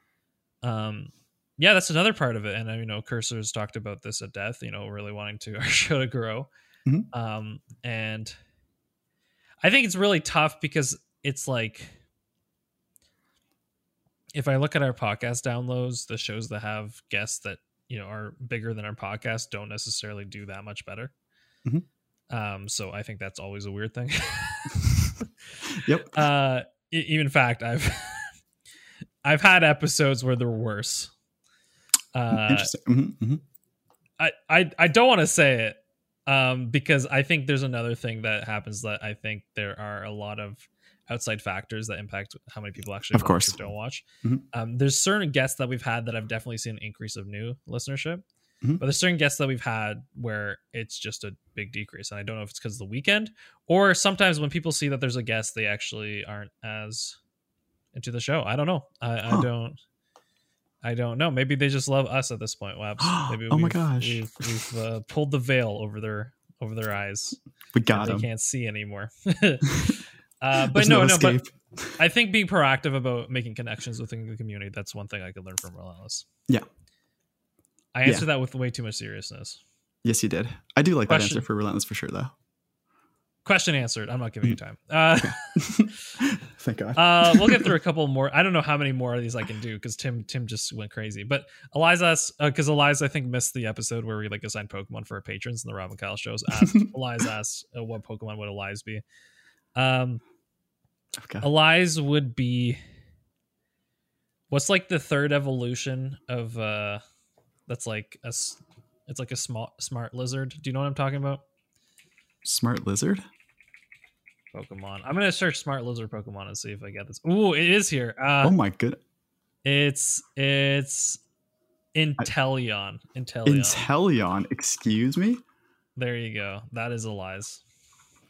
Um, yeah, that's another part of it. And uh, you know, Cursors talked about this at death, you know, really wanting to our show to grow. Mhm. Um, and I think it's really tough because it's like if I look at our podcast downloads, the shows that have guests that you know are bigger than our podcast don't necessarily do that much better. Mhm. Um, so I think that's always a weird thing. Yep. uh, even fact, I've I've had episodes where they're worse. Uh, Interesting. Mhm, mhm. I, I I don't want to say it um because I think there's another thing that happens that I think there are a lot of outside factors that impact how many people actually Of watch course. don't watch. Mhm. Um, there's certain guests that we've had that I've definitely seen an increase of new listenership, Mhm. but there's certain guests that we've had where it's just a big decrease, and I don't know if it's because of the weekend or sometimes when people see that there's a guest, they actually aren't as into the show. I don't know. I, I don't. I don't know. Maybe they just love us at this point, Wabs. Maybe Oh my gosh. we've, we've uh, pulled the veil over their over their eyes. We got they can't see anymore. uh, but no, no, no, but I think being proactive about making connections within the community, that's one thing I could learn from Relentless. Yeah. I Yeah. answered that with way too much seriousness. yes, you did. I do like Question. that answer for relentless for sure, though. Question answered. I'm not giving you Mm. time. Uh, Thank God. uh, we'll get through a couple more. I don't know how many more of these I can do because Tim Tim just went crazy. But Eliza, because Eliza I think missed the episode where we like assigned Pokemon for our patrons in the Robin Kyle shows. Asked Eliza asked uh, what Pokemon would Eliza be. Um, okay. Eliza would be what's like the third evolution of uh that's like a, it's like a small smart lizard. Do you know what I'm talking about? Smart lizard. Pokemon. I'm gonna search smart lizard Pokemon and see if I get this. Ooh, it is here. Uh oh my good. it's it's Inteleon. Inteleon. Inteleon. Excuse me. there you go. That is Eliza.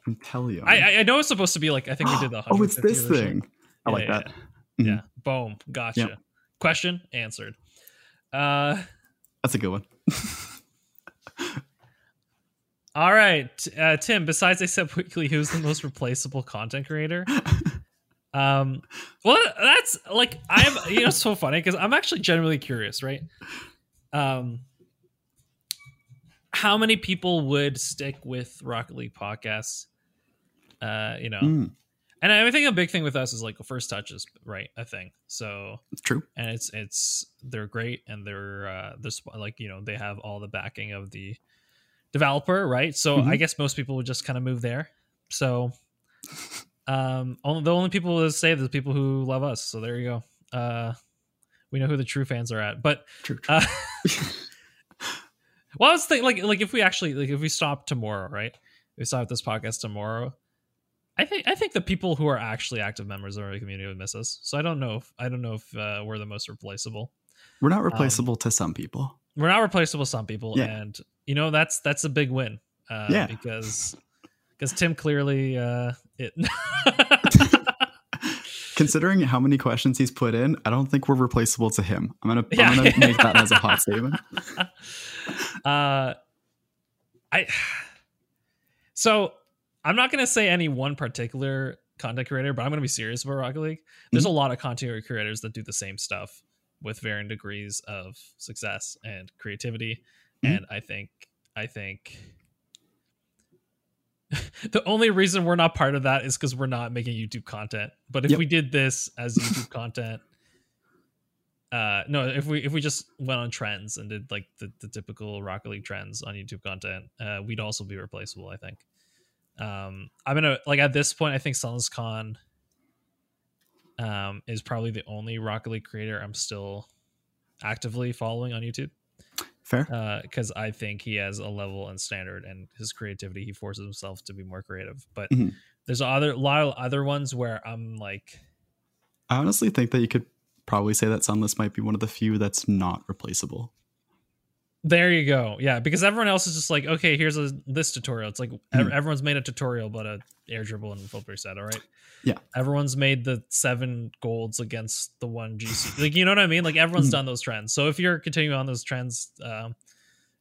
Inteleon. I I- know it's supposed to be like I think we did the oh, it's this version. thing. I Yeah, like that. Yeah. Yeah. Boom. Gotcha. Yep. Question answered. Uh That's a good one. All right, uh, Tim. Besides ASAP Weekly, who's the most replaceable content creator? Um, well, that's like I'm. You know, it's so funny because I'm actually generally curious, right? Um, how many people would stick with Rocket League podcasts? Uh, you know, Mm, and I think a big thing with us is like first touches, right? A thing. So it's true. and it's it's they're great and they're uh sp- like you know they have all the backing of the developer right so Mhm. i guess most people would just kind of move there so um only, the only people that say the people who love us so there you go uh we know who the true fans are at but True. true. uh well i was thinking like like if we actually like if we stop tomorrow right we stop this podcast tomorrow I think I think the people who are actually active members of our community would miss us. So I don't know if I don't know if uh, we're the most replaceable. We're um, not replaceable to some people. We're not replaceable. To some people, Yeah. and you know that's that's a big win. Uh, Yeah. because because Tim clearly uh, it. Considering how many questions he's put in, I don't think we're replaceable to him. I'm gonna Yeah. I'm gonna make that as a hot statement. uh, I so I'm not gonna say any one particular content creator, but I'm gonna be serious about Rocket League. There's a lot of content creators that do the same stuff with varying degrees of success and creativity, Mhm. and I think I think the only reason we're not part of that is because we're not making YouTube content. But if Yep. we did this as YouTube content, uh, no, if we if we just went on trends and did like the, the typical Rocket League trends on YouTube content, uh, we'd also be replaceable. I think. Um, I'm gonna like at this point, I think SunlessKhan um is probably the only Rocket League creator I'm still actively following on YouTube Fair. because I think he has a level and standard, and his creativity. He forces himself to be more creative. But Mhm. there's other a lot of other ones where I'm like, I honestly think that you could probably say that Sunless might be one of the few that's not replaceable. There you go. Yeah, because everyone else is just like, okay, here's a this tutorial. It's like ev- everyone's made a tutorial, but a air dribble and full reset. All right. Yeah. Everyone's made the seven golds against the one GC. like you know what I mean? Like everyone's Mhm. done those trends. So if you're continuing on those trends, um,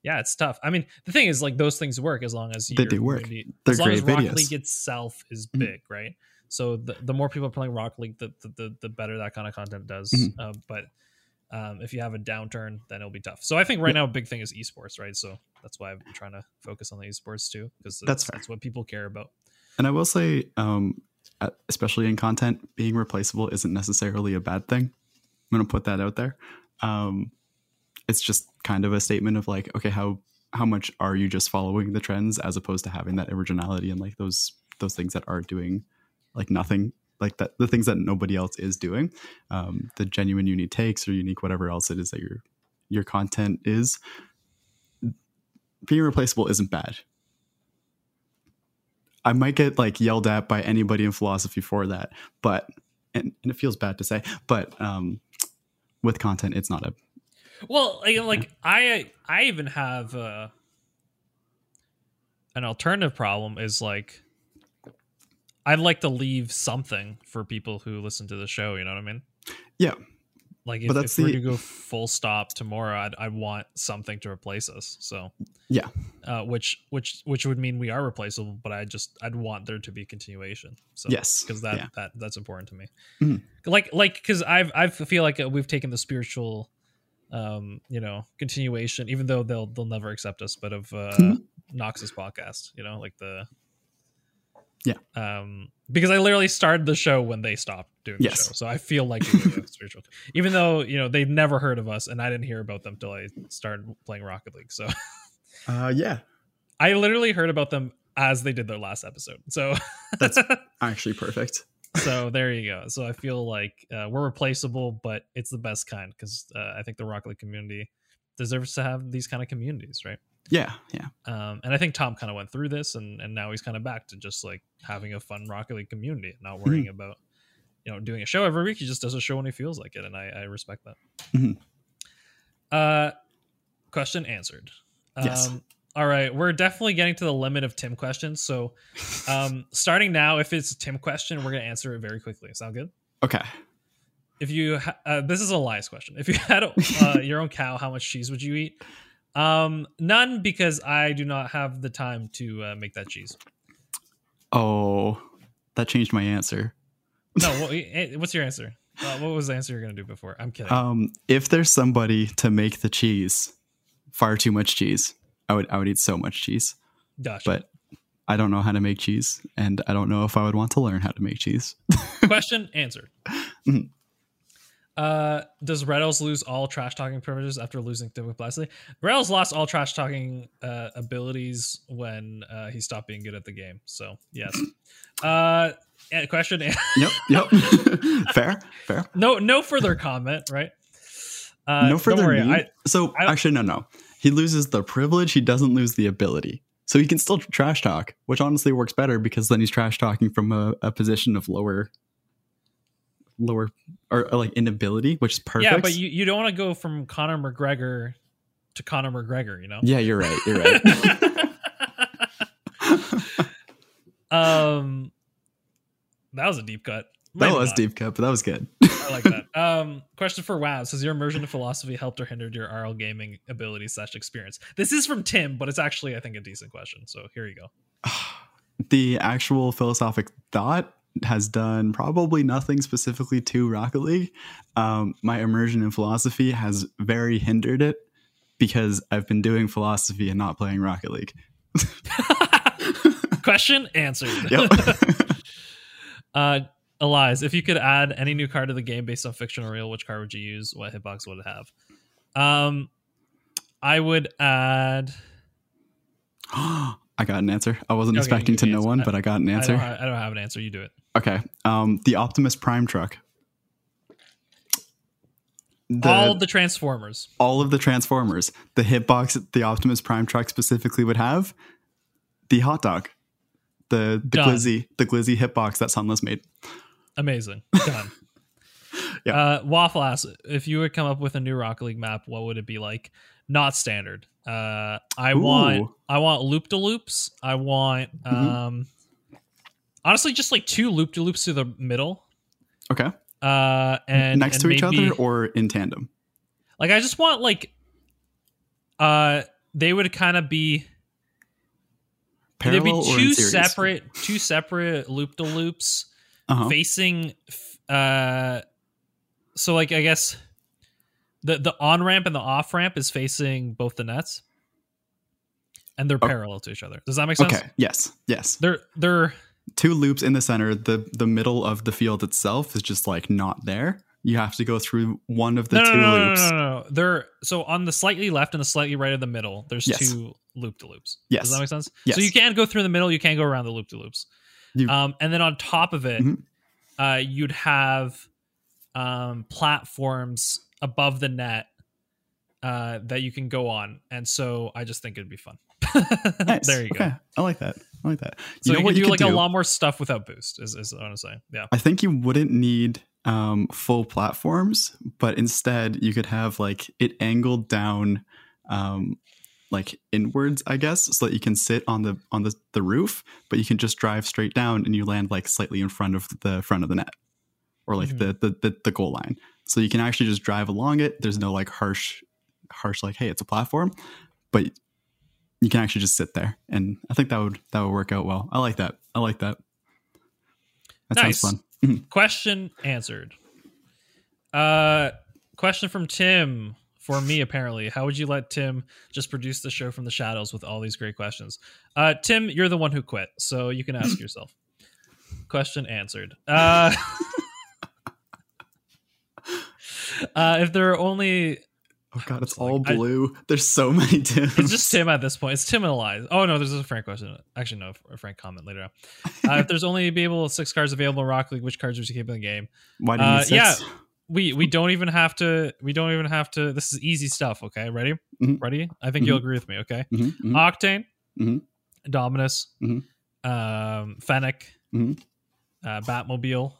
yeah, it's tough. I mean, the thing is, like those things work as long as They do work. They're as long as Rocket videos. League itself is Mhm. big, right? So the, the more people are playing Rock League, the the, the, the better that kind of content does. Mhm. Uh, but um, if you have a downturn, then it'll be tough. So I think right Yeah. now a big thing is esports, right? So that's why I'm trying to focus on the esports too, because That's that's, what people care about. And I will say, um, especially in content, being replaceable isn't necessarily a bad thing. I'm going to put that out there. Um, it's just kind of a statement of like, okay, how how much are you just following the trends as opposed to having that originality and like those those things that are doing like nothing like that the things that nobody else is doing um, the genuine unique takes or unique whatever else it is that your your content is being replaceable isn't bad. I might get like yelled at by anybody in philosophy for that, but and, and it feels bad to say, but um, with content, it's not a Well, like, like I I even have uh, an alternative problem is like I'd like to leave something for people who listen to the show. You know what I mean? yeah. Like if, But that's if we're the- to go full stop tomorrow, I'd I want something to replace us. So Yeah. uh, which which which would mean we are replaceable. But I just I'd want there to be continuation. So Yes, because that yeah. that that's important to me. Mhm. Like like because I've I feel like we've taken the spiritual, um, you know, continuation. Even though they'll they'll never accept us, but of uh, Mhm. Nox's podcast. You know, like the Yeah. Um, because I literally started the show when they stopped doing Yes. the show, so I feel like we were the spiritual. Even though you know they'd never heard of us, and I didn't hear about them till I started playing Rocket League. So Uh, yeah, I literally heard about them as they did their last episode. So That's- actually perfect. so there you go. So I feel like uh, we're replaceable, but it's the best kind because uh, I think the Rocket League community deserves to have these kind of communities, right? Yeah, yeah, Um, and I think Tom kind of went through this, and and now he's kind of back to just like having a fun Rocket League community, not worrying about you know doing a show every week. He just does a show when he feels like it, and I, I respect that. Mhm. Uh, question answered. Um, Yes. All right, we're definitely getting to the limit of Tim questions. So, um, starting now, if it's a Tim question, we're gonna answer it very quickly. Sound good? okay. If you, ha- uh, this is a Elias question. If you had uh, your own cow, how much cheese would you eat? Um, none, because I do not have the time to uh, make that cheese. Oh, that changed my answer. No, what, eh, what's your answer? Uh, what was the answer you're gonna do before? I'm kidding. Um, if there's somebody to make the cheese, far too much cheese, I would I would eat so much cheese. gotcha. But I don't know how to make cheese, and I don't know if I would want to learn how to make cheese. question answered. Uh, does Reddles lose all trash talking privileges after losing to Plastic? Reddles lost all trash talking uh, abilities when uh, he stopped being good at the game. So yes. Uh, question. yep, yep. fair, fair. no, no further comment. Right. Uh, no further worry. I, so I- actually, no, no. He loses the privilege. He doesn't lose the ability. So he can still trash talk, which honestly works better because then he's trash talking from a, a position of lower, lower or, or like inability, which is perfect. yeah, but you, you don't want to go from Conor McGregor to Conor McGregor. You know. yeah, you're right. You're right. um, that was a deep cut. that was not. deep cut, but that was good. I like that. Um, question for Waz: Has your immersion in philosophy helped or hindered your RL gaming ability slash experience? This is from Tim, but it's actually I think a decent question. So here you go. the actual philosophic thought has done probably nothing specifically to Rocket League. Um, my immersion in philosophy has very hindered it because I've been doing philosophy and not playing Rocket League. question answered. Yep. uh, Elias, if you could add any new card to the game based on fiction or real, which card would you use? What hitbox would it have? Um, I would add. I got an answer. I wasn't Okay, expecting to know answer. one, I- but I got an I don't, answer. I don't have an answer. You do it. Okay. Um, the Optimus Prime truck. The, All the Transformers. all of the Transformers, the hitbox that the Optimus Prime truck specifically would have, the hot dog, the the Done. glizzy, the glizzy hitbox that Sunless made. Amazing. Done. Yeah. Uh, Waffle asks if you would come up with a new Rocket League map, what would it be like? Not standard. Uh, I Ooh. want I want loop de loops. I want Mhm. um, honestly just like two loop de loops to the middle. Okay. Uh, and Next and to each other or in tandem? Like I just want like uh they would kind of be Parallel there'd be two separate two separate loop de loops Uh-huh. facing uh so like I guess the the on ramp and the off ramp is facing both the nets and they're Oh. parallel to each other. Does that make sense? Okay. Yes. Yes. They're they're Two loops in the center. The the middle of the field itself is just like not there. You have to go through one of the no, no, two no, no, loops. no, no, no. They're so on the slightly left and the slightly right of the middle. There's Yes. two loop de loops. Yes. Does that make sense? Yes. So you can't go through the middle. You can't go around the loop de loops. You- Um, and then on top of it, Mhm. uh, you'd have um, platforms above the net uh, that you can go on. And so I just think it'd be fun. Nice. there you go. I like that. I like that. So you, know can what do you like do? a lot more stuff without boost. Is, is what I'm saying. Yeah. I think you wouldn't need um, full platforms, but instead you could have like it angled down, um, like inwards, I guess, so that you can sit on the on the, the roof, but you can just drive straight down and you land like slightly in front of the front of the net, or like Mhm. the, the the the goal line. So you can actually just drive along it. There's no like harsh, harsh like hey, it's a platform, but you can actually just sit there, and I think that would that would work out well. I like that. I like that. That Nice. sounds fun. Question answered. Uh, question from Tim for me. Apparently, how would you let Tim just produce the show from the shadows with all these great questions? Uh, Tim, you're the one who quit, so you can ask yourself. Question answered. Uh, uh, if there are only, Oh god, it's all like- I- blue. There's so many Tims. it's just Tim at this point. It's Tim and Elias. Oh no, there's a Frank question. Actually, no, a Frank comment later on. Uh, if there's only be able six cards available in Rock League, which cards would you keep in the game? Why do you uh, yeah. we we don't even have to we don't even have to this is easy stuff okay ready Mhm. ready i think you'll agree with me okay Mhm, mhm. octane Mhm. dominus Mhm. um fennec uh batmobile.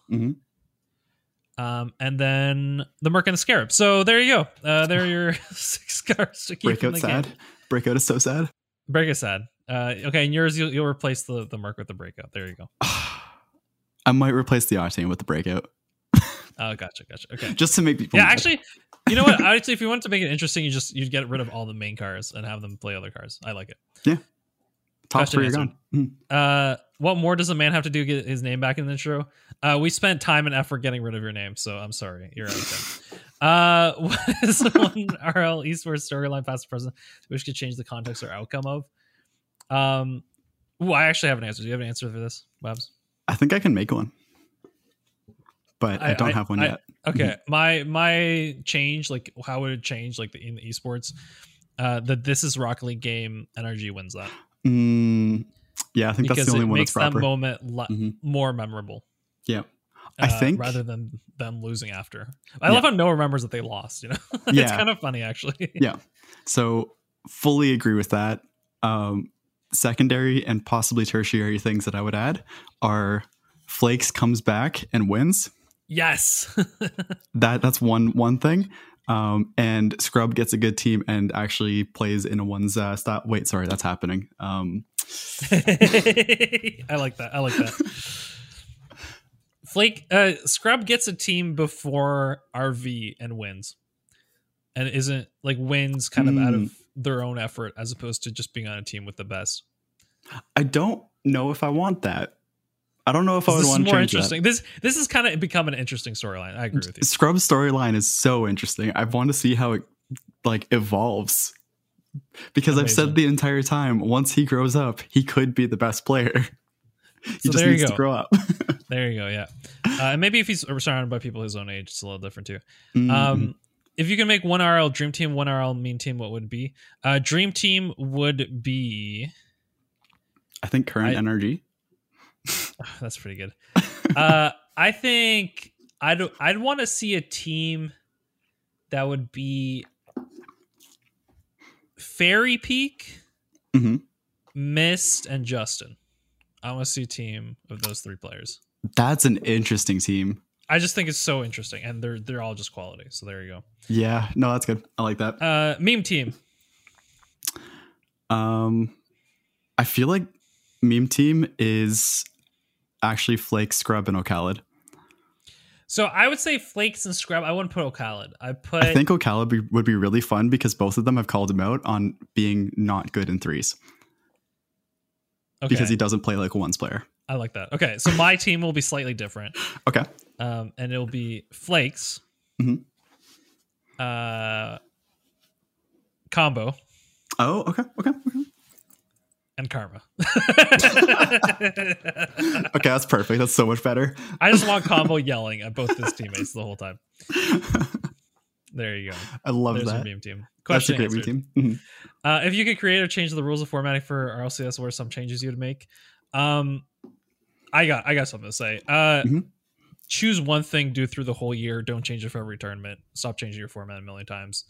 Um and then the merc and the scarab so there you go uh there are your six cards to keep in Breakout the sad. game Breakout is so sad. breakout is sad uh okay and yours you'll, you'll replace the the merc with the breakout there you go I might replace the octane with the breakout oh gotcha gotcha okay just to make people. yeah mad. actually you know what i'd say if you wanted to make it interesting you just you'd get rid of all the main cards and have them play other cards i like it Yeah. top question three are gone. Mhm. Uh, what more does a man have to do to get his name back in the intro? Uh, we spent time and effort getting rid of your name, so I'm sorry. You're out of time. Uh, what is the one RL esports storyline past or present which could change the context or outcome of? Um, ooh, I actually have an answer. Do you have an answer for this, Webs? I think I can make one, but I, I- don't I- have one I- yet. Okay, my my change, like how would it change, like the, in the esports? Uh, that this is Rocket League game NRG wins that Mm, yeah, I think that's the only it one makes that's proper. that moment li- Mhm. more memorable. Yeah, I uh, think- rather than them losing after. I Yeah. love how Noah remembers that they lost. You know, it's Yeah. kind of funny actually. Yeah. So fully agree with that. Um, secondary and possibly tertiary things that I would add are Flakes comes back and wins. Yes, That that's one one thing. Um, and Scrub gets a good team and actually plays in a one's uh, style. Wait, sorry, that's happening. Um, I like that. I like that. Flake uh, Scrub gets a team before RV and wins, and isn't like wins kind of out Hmm. of their own effort as opposed to just being on a team with the best. I don't know if I want that. I don't know if I would This is want to more change that. interesting. This this is kind of become an interesting storyline. I agree with you. Scrub's storyline is so interesting. I want to see how it like evolves. Because I've said the entire time, once he grows up, he could be the best player. he So just needs to grow up. There you go. Yeah, uh, and maybe if he's surrounded by people his own age, it's a little different too. Mhm. Um, if you can make one RL dream team, one RL mean team, what would it be? Uh, dream team would be I think current I- NRG. that's pretty good. uh, I think I'd I'd want to see a team that would be Fairy Peak, Mhm. Mist, and Justin. I want to see a team of those three players. That's an interesting team. I just think it's so interesting, and they're they're all just quality. So there you go. Yeah, no, that's good. I like that. Uh, meme team. Um, I feel like meme team is actually Flake, Scrub, and Ocalid. So I would say Flakes and Scrub. I wouldn't put Ocalid. I put. I think Ocalid be, would be really fun because both of them have called him out on being not good in threes okay. because he doesn't play like a ones player. I like that. Okay, so my team will be slightly different, Okay. um, and it'll be Flakes, Mhm. uh, Combo, Oh, okay, okay, okay. And Karma. Okay, that's perfect. That's so much better. I just want Combo yelling at both his teammates the whole time. There you go. I love There's that. your meme team. That's a great meme team. Mhm. Uh, if you could create or change the rules of formatting for RLCS, what are some changes you would make? Um, I got I got something to say. Uh, Mhm. choose one thing, do through the whole year. Don't change it for every tournament. Stop changing your format a million times.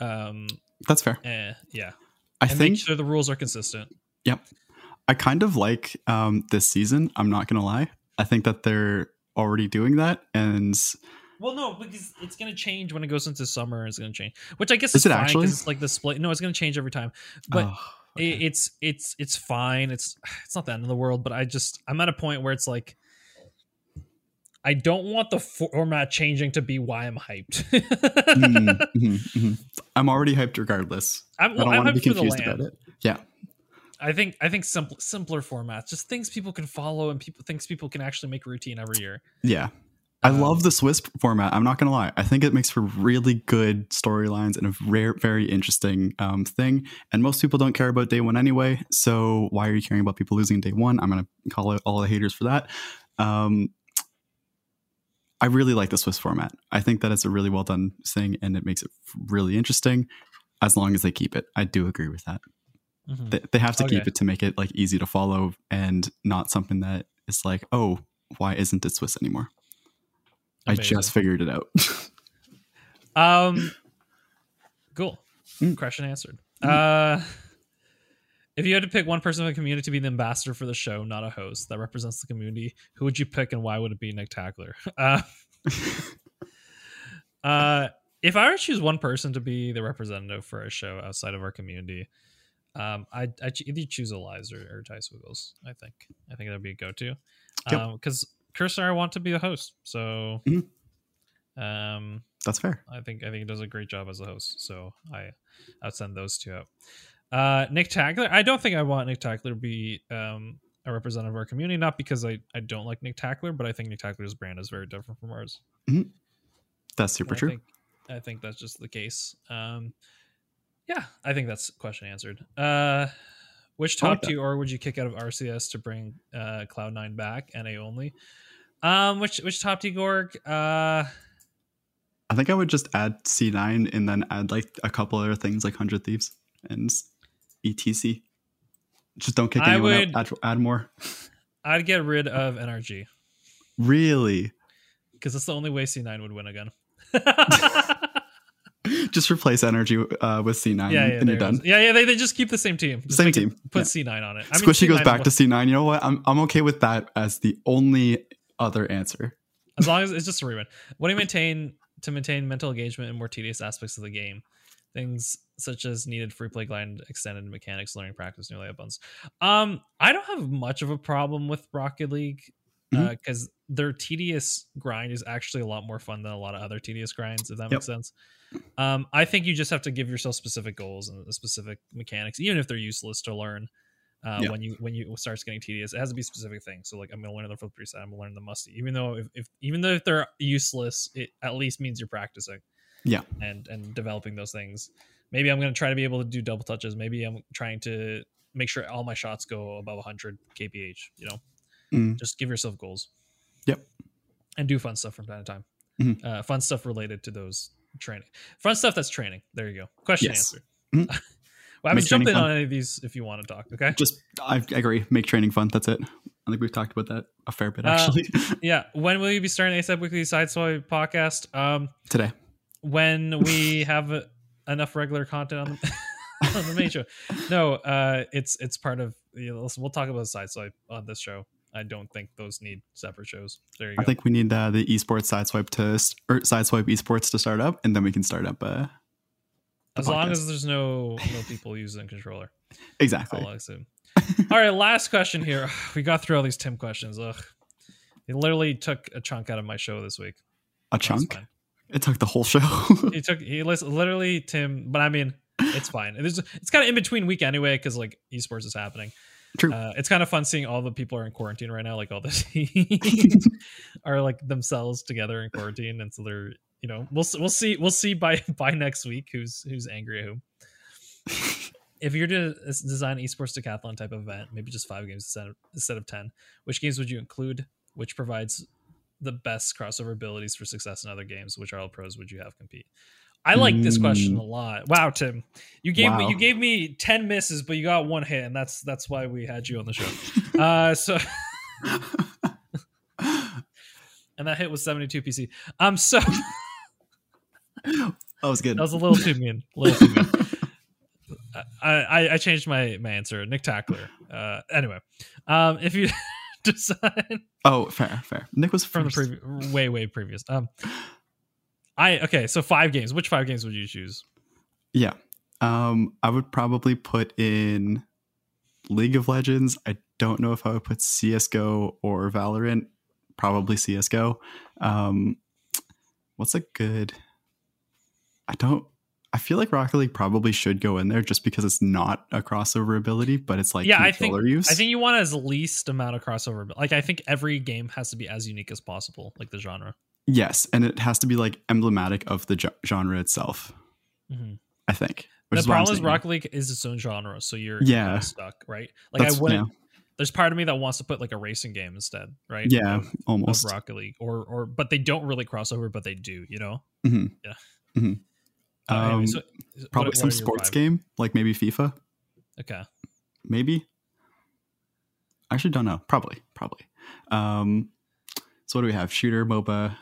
Um, That's fair. eh, yeah, I think sure the rules are consistent. Yep. I kind of like um, this season. I'm not going to lie. I think that they're already doing that. And Well, no, because it's going to change when it goes into summer. It's going to change, which I guess Is is it fine actually? It's like the split. No, it's going to change every time. But oh, it, it's it's it's fine. It's it's not the end of the world, but I just I'm at a point where it's like I don't want the format changing to be why I'm hyped. Mm, mhm, mhm. I'm already hyped regardless. I'm, I don't I'm want to be confused about it. Yeah. I think I think simple, simpler formats, just things people can follow and people things people can actually make routine every year. Yeah. I Um, love the Swiss format. I'm not going to lie. I think it makes for really good storylines and a rare, very interesting um, thing. And most people don't care about day one anyway. So why are you caring about people losing day one? I'm going to call out all the haters for that. Um, I really like the Swiss format. I think that it's a really well done thing and it makes it really interesting as long as they keep it. I do agree with that. Mhm. They, they have to keep it to make it like easy to follow and not something that is like, oh, why isn't it Swiss anymore? I just figured it out. Um, cool. Mm. Question answered. Uh, if you had to pick one person in the community to be the ambassador for the show, not a host that represents the community, who would you pick and why would it be Nick Tackler? Uh, uh, if I were to choose one person to be the representative for a show outside of our community, um, I I either choose Eliza or, or Tice Wiggles. I think I think that'd be a go-to. Yep. Because Cursor, I want to be the host, so Mhm. um, That's fair. I think I think he does a great job as a host. So I I'd send those two out. Uh, Nick Tackler. I don't think I want Nick Tackler to be um, a representative of our community. Not because I, I don't like Nick Tackler, but I think Nick Tackler's brand is very different from ours. That's super I true. Think, I think that's just the case. Um, yeah, I think that's question answered. Uh, which top two or would you kick out of RCS to bring uh, Cloud Nine back? NA only. Um, which which top two Gorg? Uh, I think I would just add C9 and then add like a couple other things like 100 Thieves and ETC. Just don't kick I anyone would- out. Add, add more. I'd get rid of NRG. Really? because that's the only way C9 would win again. Just replace NRG uh, with C9 yeah, yeah, and you're done. Yeah, yeah, they, they just keep the same team. Just Same it- team, Put yeah. C9 on it. Squishy goes back to C9. You know what? I'm, I'm okay with that as the only other answer. as long as it's just a rerun. What do you maintain to maintain mental engagement in more tedious aspects of the game? Things such as needed free play grind, extended mechanics, learning practice, new layup buttons. Um, I don't have much of a problem with Rocket League because their tedious grind is actually a lot more fun than a lot of other tedious grinds. If that Yep. makes sense. Um, I think you just have to give yourself specific goals and specific mechanics, even if they're useless to learn. Uh. When you when you starts getting tedious, it has to be specific things. So like I'm gonna learn the flip reset, I'm gonna learn the musty. Even though if, if even though if they're useless, it at least means you're practicing. Yeah. And and developing those things. Maybe I'm gonna try to be able to do double touches. Maybe I'm trying to make sure all my shots go above 100 kph. You know, Mm. just give yourself goals. Yep. And do fun stuff from time to time. Mhm. Uh, fun stuff related to those training. Fun stuff that's training. There you go. Question Yes. answer. Mhm. well, I mean, jump in fun. on any of these if you want to talk. Okay. Just, I agree. Make training fun. That's it. I think we've talked about that a fair bit Uh, actually Yeah. When will you be starting ASAP Weekly Sideswipe podcast? Um, today. When we have enough regular content on the, on the main show. No, uh, it's it's part of. You know, we'll talk about Sideswipe on this show. I don't think those need separate shows. There you go. I think we need uh, the esports sideswipe to or sideswipe esports to start up, and then we can start up uh, as long as there's no no people using controller. exactly. I'll assume. all right, last question here. We got through all these Tim questions. Ugh, he literally took a chunk out of my show this week. A That's chunk. fine. It took the whole show. He took he literally Tim, but I mean it's fine. It's it's kind of in between week anyway because like esports is happening. True. Uh, it's kind of fun seeing all the people are in quarantine right now. Like all the are like themselves together in quarantine, and so they're you know we'll we'll see we'll see by by next week who's who's angry at whom. If you're to s- design esports decathlon type of event, maybe just five games instead of, instead of ten, which games would you include? Which provides the best crossover abilities for success in other games? Which RL pros would you have compete? I like this question a lot. Wow, Tim, you gave me you gave me ten misses, but you got one hit, and that's that's why we had you on the show. uh, so and that hit was seventy two PC. Um, so that was good. that was a little too mean. A little too mean. I, I I changed my my answer. Nick Tackler. Uh, anyway, um, if you design oh, fair, fair. Nick was from the previous, way way previous. Um, I okay. So five games. Which five games would you choose? Yeah. Um, I would probably put in League of Legends. I don't know if I would put CSGO or Valorant. Probably CSGO. Um, what's a good? I don't. I feel like Rocket League probably should go in there just because it's not a crossover ability, but it's like yeah, I think use. I think you want as least amount of crossover. but, Like I think every game has to be as unique as possible, like the genre. yes, and it has to be like emblematic of the genre itself. Mhm. I think. The problem is Rocket League is its own genre, so you're Yeah. kinda stuck, right? Like That's- I wouldn't. There's part of me that wants to put like a racing game instead, right? Yeah, of, of almost. Rocket League, or or but they don't really crossover, but they do, you know. Mhm. Yeah. Mhm. Uh, Um, so- what- Probably some sports five? game, like maybe FIFA. Okay. maybe. I actually don't know. Probably probably. Um so what do we have? Shooter moba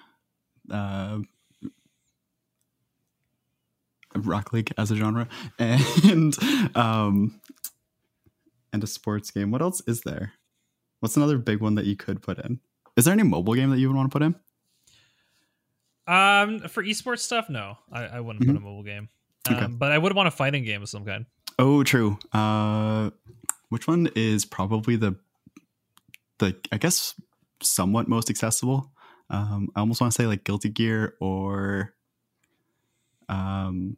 uh rock league as a genre and um and a sports game. What else is there? What's another big one that you could put in? Is there any mobile game that you would want to put in Um, for esports stuff, no, I, I wouldn't put a mobile game. Um, Okay. but I would want a fighting game of some kind. oh true uh which one is probably the the i guess somewhat most accessible um i almost want to say like guilty gear or um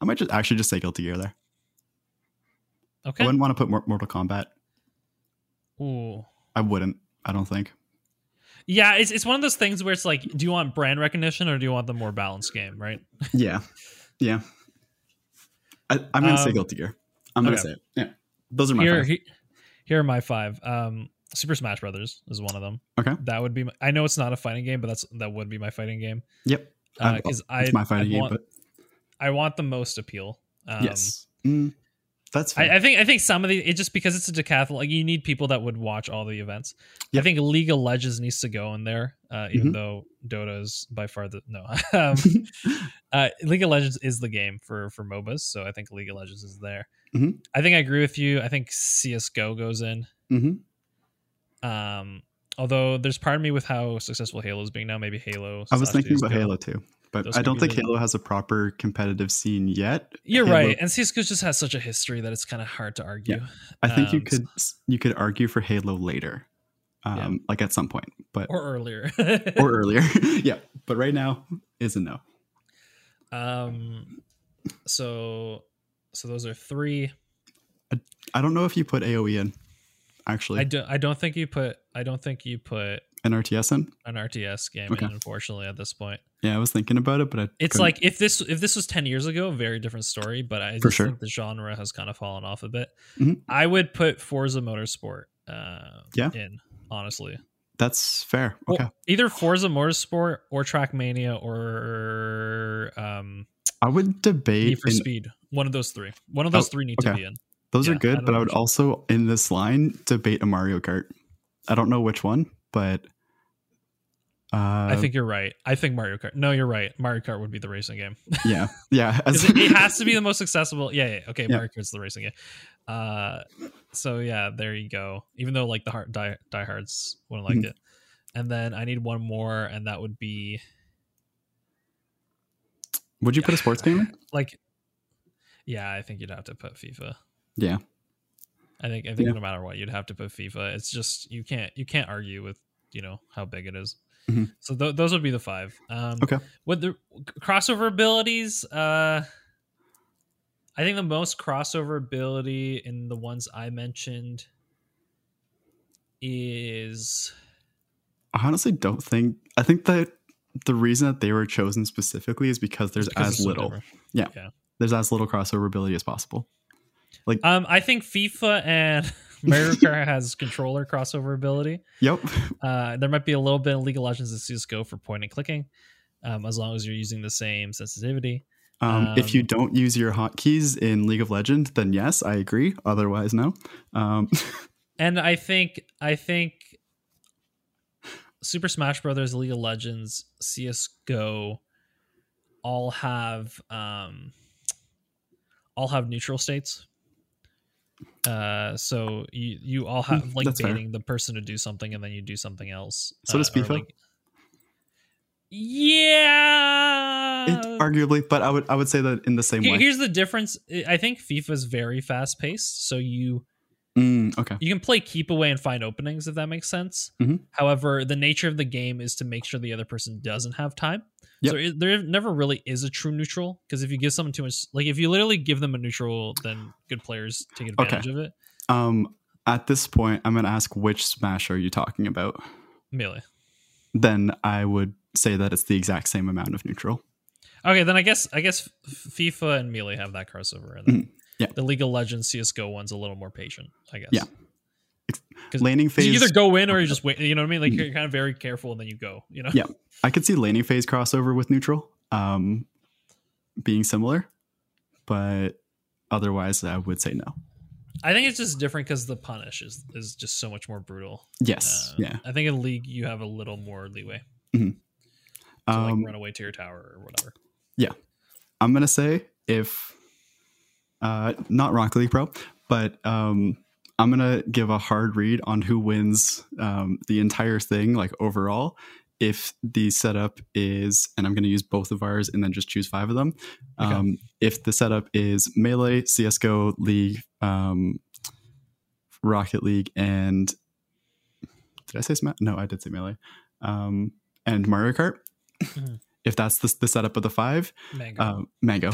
i might just actually just say guilty gear there Okay. i wouldn't want to put mortal kombat Ooh. i wouldn't i don't think Yeah, it's it's one of those things where it's like, do you want brand recognition or do you want the more balanced game, right? yeah yeah I, i'm gonna say Um, guilty gear i'm gonna say it yeah those are my Here, five. he- here are my five. Um, Super Smash Brothers is one of them. okay That would be. My, I know it's not a fighting game, but that's that would be my fighting game. yep I- Because I, it's my fighting I game want, but I want the most appeal. Um, yes Mm, that's. I, I think I think some of the it just because it's a decathlon, like you need people that would watch all the events. I think League of Legends needs to go in there, uh, even Mhm. though Dota is by far the no. um, uh, League of Legends is the game for for MOBAs, so I think League of Legends is there. Mhm. I think I agree with you. I think CS:GO goes in. Mhm. Um, although there's part of me with how successful Halo is being now, maybe Halo. I was thinking about CS:GO. Halo too, but I don't think the- Halo has a proper competitive scene yet. You're Halo- right, and CS:GO just has such a history that it's kind of hard to argue. I think you Um, could you could argue for Halo later, um, like at some point, but or, earlier, Or earlier. yeah, but right now is a no. Um, so so those are three. I don't know if you put AOE in, actually, I do. I don't think you put. I don't think you put an RTS in. an RTS game Okay. in. Unfortunately, at this point, Yeah, I was thinking about it, but I it's couldn't- like if this if this was ten years ago, a very different story. But I For just sure. think the genre has kind of fallen off a bit. Mhm. I would put Forza Motorsport. Uh, Yeah. in honestly, that's fair. Well, Okay, either Forza Motorsport or Trackmania or um, I would debate. Need for in- Speed. One of those three. One of those Oh, three need to be in. those yeah, are good, don't but I would also in this line debate a Mario Kart. I don't know which one, but uh, I think you're right. I think Mario Kart. No, you're right. Mario Kart would be the racing game. yeah, yeah. it, it has to be the most accessible. Yeah, yeah. Okay, Yeah. Mario Kart's the racing game. Uh, so yeah, there you go. Even though like the hard die diehards wouldn't like Mhm. it, and then I need one more, and that would be would you put a sports game? in? like Yeah, I think you'd have to put FIFA. Yeah. I think I think Yeah. no matter what, you'd have to put FIFA. It's just you can't you can't argue with you know how big it is. Mhm. So th- those would be the five. Um, Okay. With the crossover abilities, uh, I think the most crossover ability in the ones I mentioned is I honestly don't think. I think that the reason that they were chosen specifically is because there's because as so little. different. There's as little crossover ability as possible. Um, I think FIFA and Mario Kart has controller crossover ability. Yep. Uh, there might be a little bit of League of Legends and CS:GO for point and clicking, um, as long as you're using the same sensitivity. Um, if you Um, don't use your hotkeys in League of Legends, then yes, I agree. Otherwise, no. Um, And I think I think Super Smash Brothers, League of Legends, CS:GO, all have um, all have neutral states. Uh, so you you all have Hmm, like that's fair. baiting the person to do something, and then you do something else. So does Uh, FIFA? like- yeah, it, arguably, but I would I would say that in the same Here- way. here's the difference. I- think FIFA is very fast paced, so you Mm, okay. you can play keep away and find openings if that makes sense. Mhm. However, the nature of the game is to make sure the other person doesn't have time. Yep. So it, there never really is a true neutral because if you give someone too much, like if you literally give them a neutral, then good players take advantage of it. Um, at this point, I'm gonna ask which Smash are you talking about? Melee. Then I would say that it's the exact same amount of neutral. Okay, then I guess I guess FIFA and Melee have that crossover, and then Mhm. Yeah. the League of Legends CS:GO one's a little more patient, I guess. Yeah. 'Cause phase. you either go in or you just wait. You know what I mean? Like you're kind of very careful and then you go. You know. Yeah. I could see laning phase crossover with neutral, um, being similar, but otherwise, I would say no. I think it's just different because the punish is is just so much more brutal. Yes. Uh, yeah. I think in league you have a little more leeway Mhm. to Um, like run away to your tower or whatever. Yeah. I'm gonna say if uh not Rocket League Pro, but um I'm gonna give a hard read on who wins um the entire thing, like overall. If the setup is, and I'm gonna use both of ours and then just choose five of them. Okay. Um, if the setup is Melee, CS:GO, League, um, Rocket League, and did I say Smash? No, I did say Melee. Um, and Mario Kart. Mhm. If that's the, the setup of the five, Mango. uh, Mango.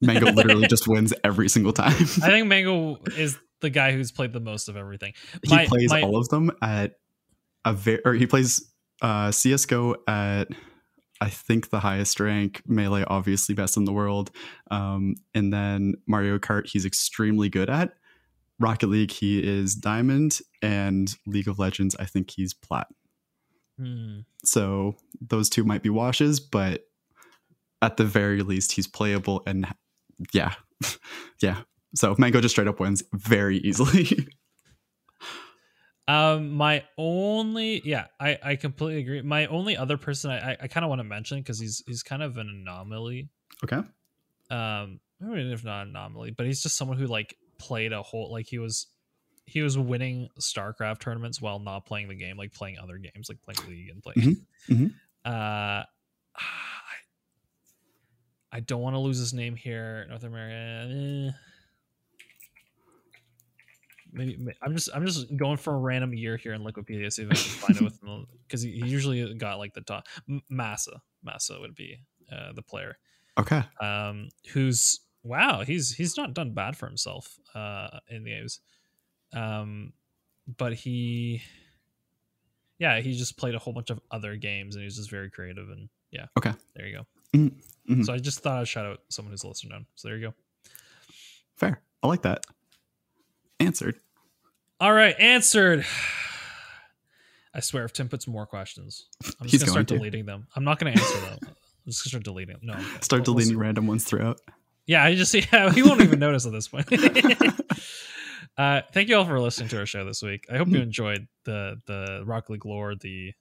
Mango literally just wins every single time. I think Mango is the guy who's played the most of everything. he plays my- all of them at a very, or he plays uh, CS:GO at I think the highest rank. Melee, obviously best in the world, um, and then Mario Kart, he's extremely good at. Rocket League, he is diamond, and League of Legends, I think he's plat. Hmm. So those two might be washes, but at the very least, he's playable and yeah, yeah. So Mango just straight up wins very easily. Um, my only yeah, I I completely agree. My only other person I I, I kind of want to mention because he's he's kind of an anomaly. okay. um I mean, if not anomaly, but he's just someone who like played a whole like he was he was winning StarCraft tournaments while not playing the game, like playing other games, like playing League and playing. Mhm, mhm. Uh, I, I don't want to lose his name here, North America. eh. Maybe may- I'm just I'm just going for a random year here in Wikipedia, see if I can find it with because he, he usually got like the top Massa. Massa would be uh, the player Okay. um, who's wow, he's he's not done bad for himself uh, in the games, um, but he, yeah, he just played a whole bunch of other games and he was just very creative and yeah. Okay. there you go. Mhm, mhm. So I just thought I'd shout out someone who's listening known. So there you go. Fair. I like that. Answered. All right, answered. I swear, if Tim puts more questions, I'm just gonna start to. deleting them. I'm not gonna answer them. I'm just gonna start deleting them. No, I'm. Start We'll- we'll deleting random ones throughout. Yeah, I just yeah, he won't even notice at this point. uh, thank you all for listening to our show this week. I hope you enjoyed the the Rocket League lore. The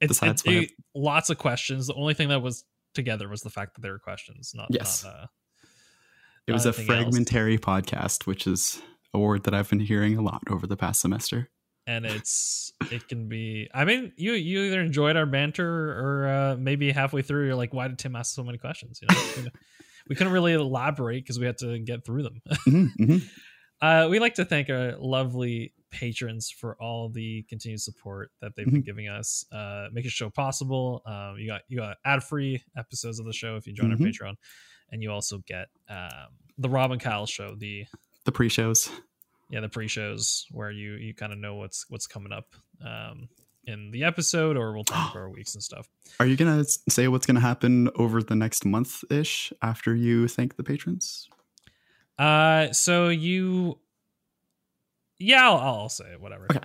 it's, side it's it- lots of questions. The only thing that was together was the fact that there were questions. Not Yes. Not, uh, It was a Anything else? fragmentary podcast, which is a word that I've been hearing a lot over the past semester. and it's it can be. I mean, you you either enjoyed our banter or uh, maybe halfway through you're like, why did Tim ask so many questions? You know. we couldn't really elaborate because we had to get through them. Mhm, mhm. Uh, we like to thank our lovely patrons for all the continued support that they've been Mhm. giving us, uh, making the show possible. Um, you got you got ad free episodes of the show if you join Mhm. our Patreon, and you also get um, the Rob and Kyle show, the The pre-shows. yeah the pre shows where you you kind of know what's what's coming up um, in the episode, or we'll talk about our weeks and stuff. Are you gonna say what's gonna happen over the next month ish after you thank the patrons? Uh, so you, yeah, I'll, I'll say it. Whatever. Okay.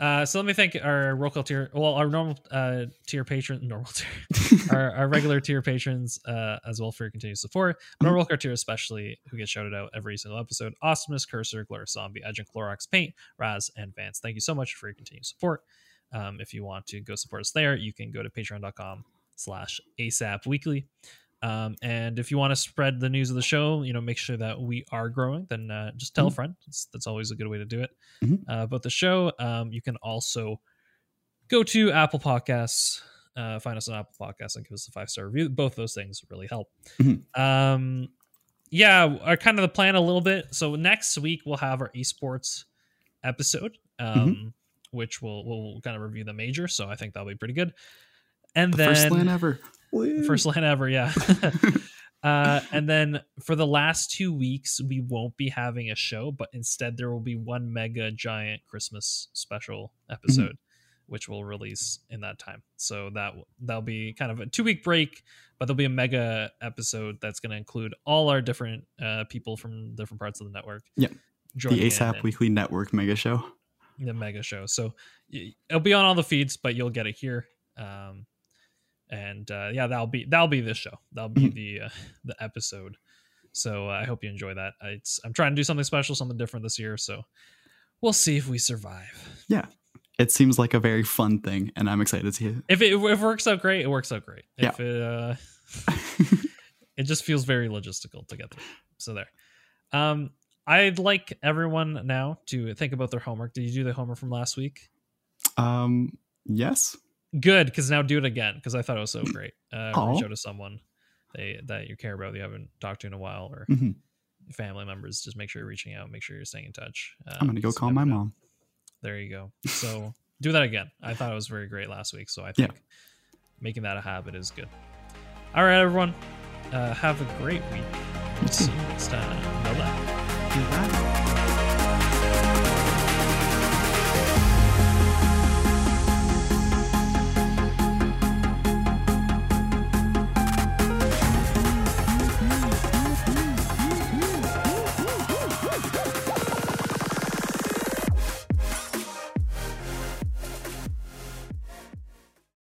Uh, so let me thank our roll call tier. Well, our normal uh tier patron, normal tier, our, our regular tier patrons, uh, as well for your continued support. But our roll call tier, especially, who gets shouted out every single episode: Awesomeness, Cursor, Glorious Zombie, Agent Clorox, Paint, Raz, and Vance. Thank you so much for your continued support. Um, if you want to go support us there, you can go to patreon.com/slash ASAP Weekly. Um, and if you want to spread the news of the show, you know, make sure that we are growing, then uh, just tell a Mhm. friend. That's, that's always a good way to do it. Mhm. Uh, about the show, um, you can also go to Apple Podcasts, uh, find us on Apple Podcasts, and give us a five star review. Both those things really help. Mhm. Um, yeah, our kind of the plan a little bit. So next week we'll have our esports episode, um, which will we'll kind of review the major. So I think that'll be pretty good. And The then first LAN ever. Woo. first LAN ever yeah uh and then for the last two weeks we won't be having a show but instead there will be one mega giant christmas special episode which will release in that time so that that'll be kind of a two week break but there'll be a mega episode that's going to include all our different uh people from different parts of the network Yeah. the ASAP Weekly Network mega show. the mega show. So it'll be on all the feeds, but you'll get it here. Um, and uh, yeah, that'll be that'll be this show. That'll be Mhm. the uh, the episode. So uh, I hope you enjoy that. It's I'm trying to do something special, something different this year. So we'll see if we survive. Yeah, it seems like a very fun thing, and I'm excited to see it. If it, if it works out great, it works out great. Yeah. If it uh, it just feels very logistical to get through. So there. Um, I'd like everyone now to think about their homework. Did you do the homework from last week? um, yes. Good because now do it again because I thought it was so great. Uh, Aw. reach out to someone they that you care about that you haven't talked to in a while or Mhm. family members. Just make sure you're reaching out. Make sure you're staying in touch. I'm gonna Um, go call my know. mom. There you go. So do that again. I thought it was very great last week. So I Yeah. think making that a habit is good. All right, everyone. Uh, have a great week. We'll see you next time. Bye bye.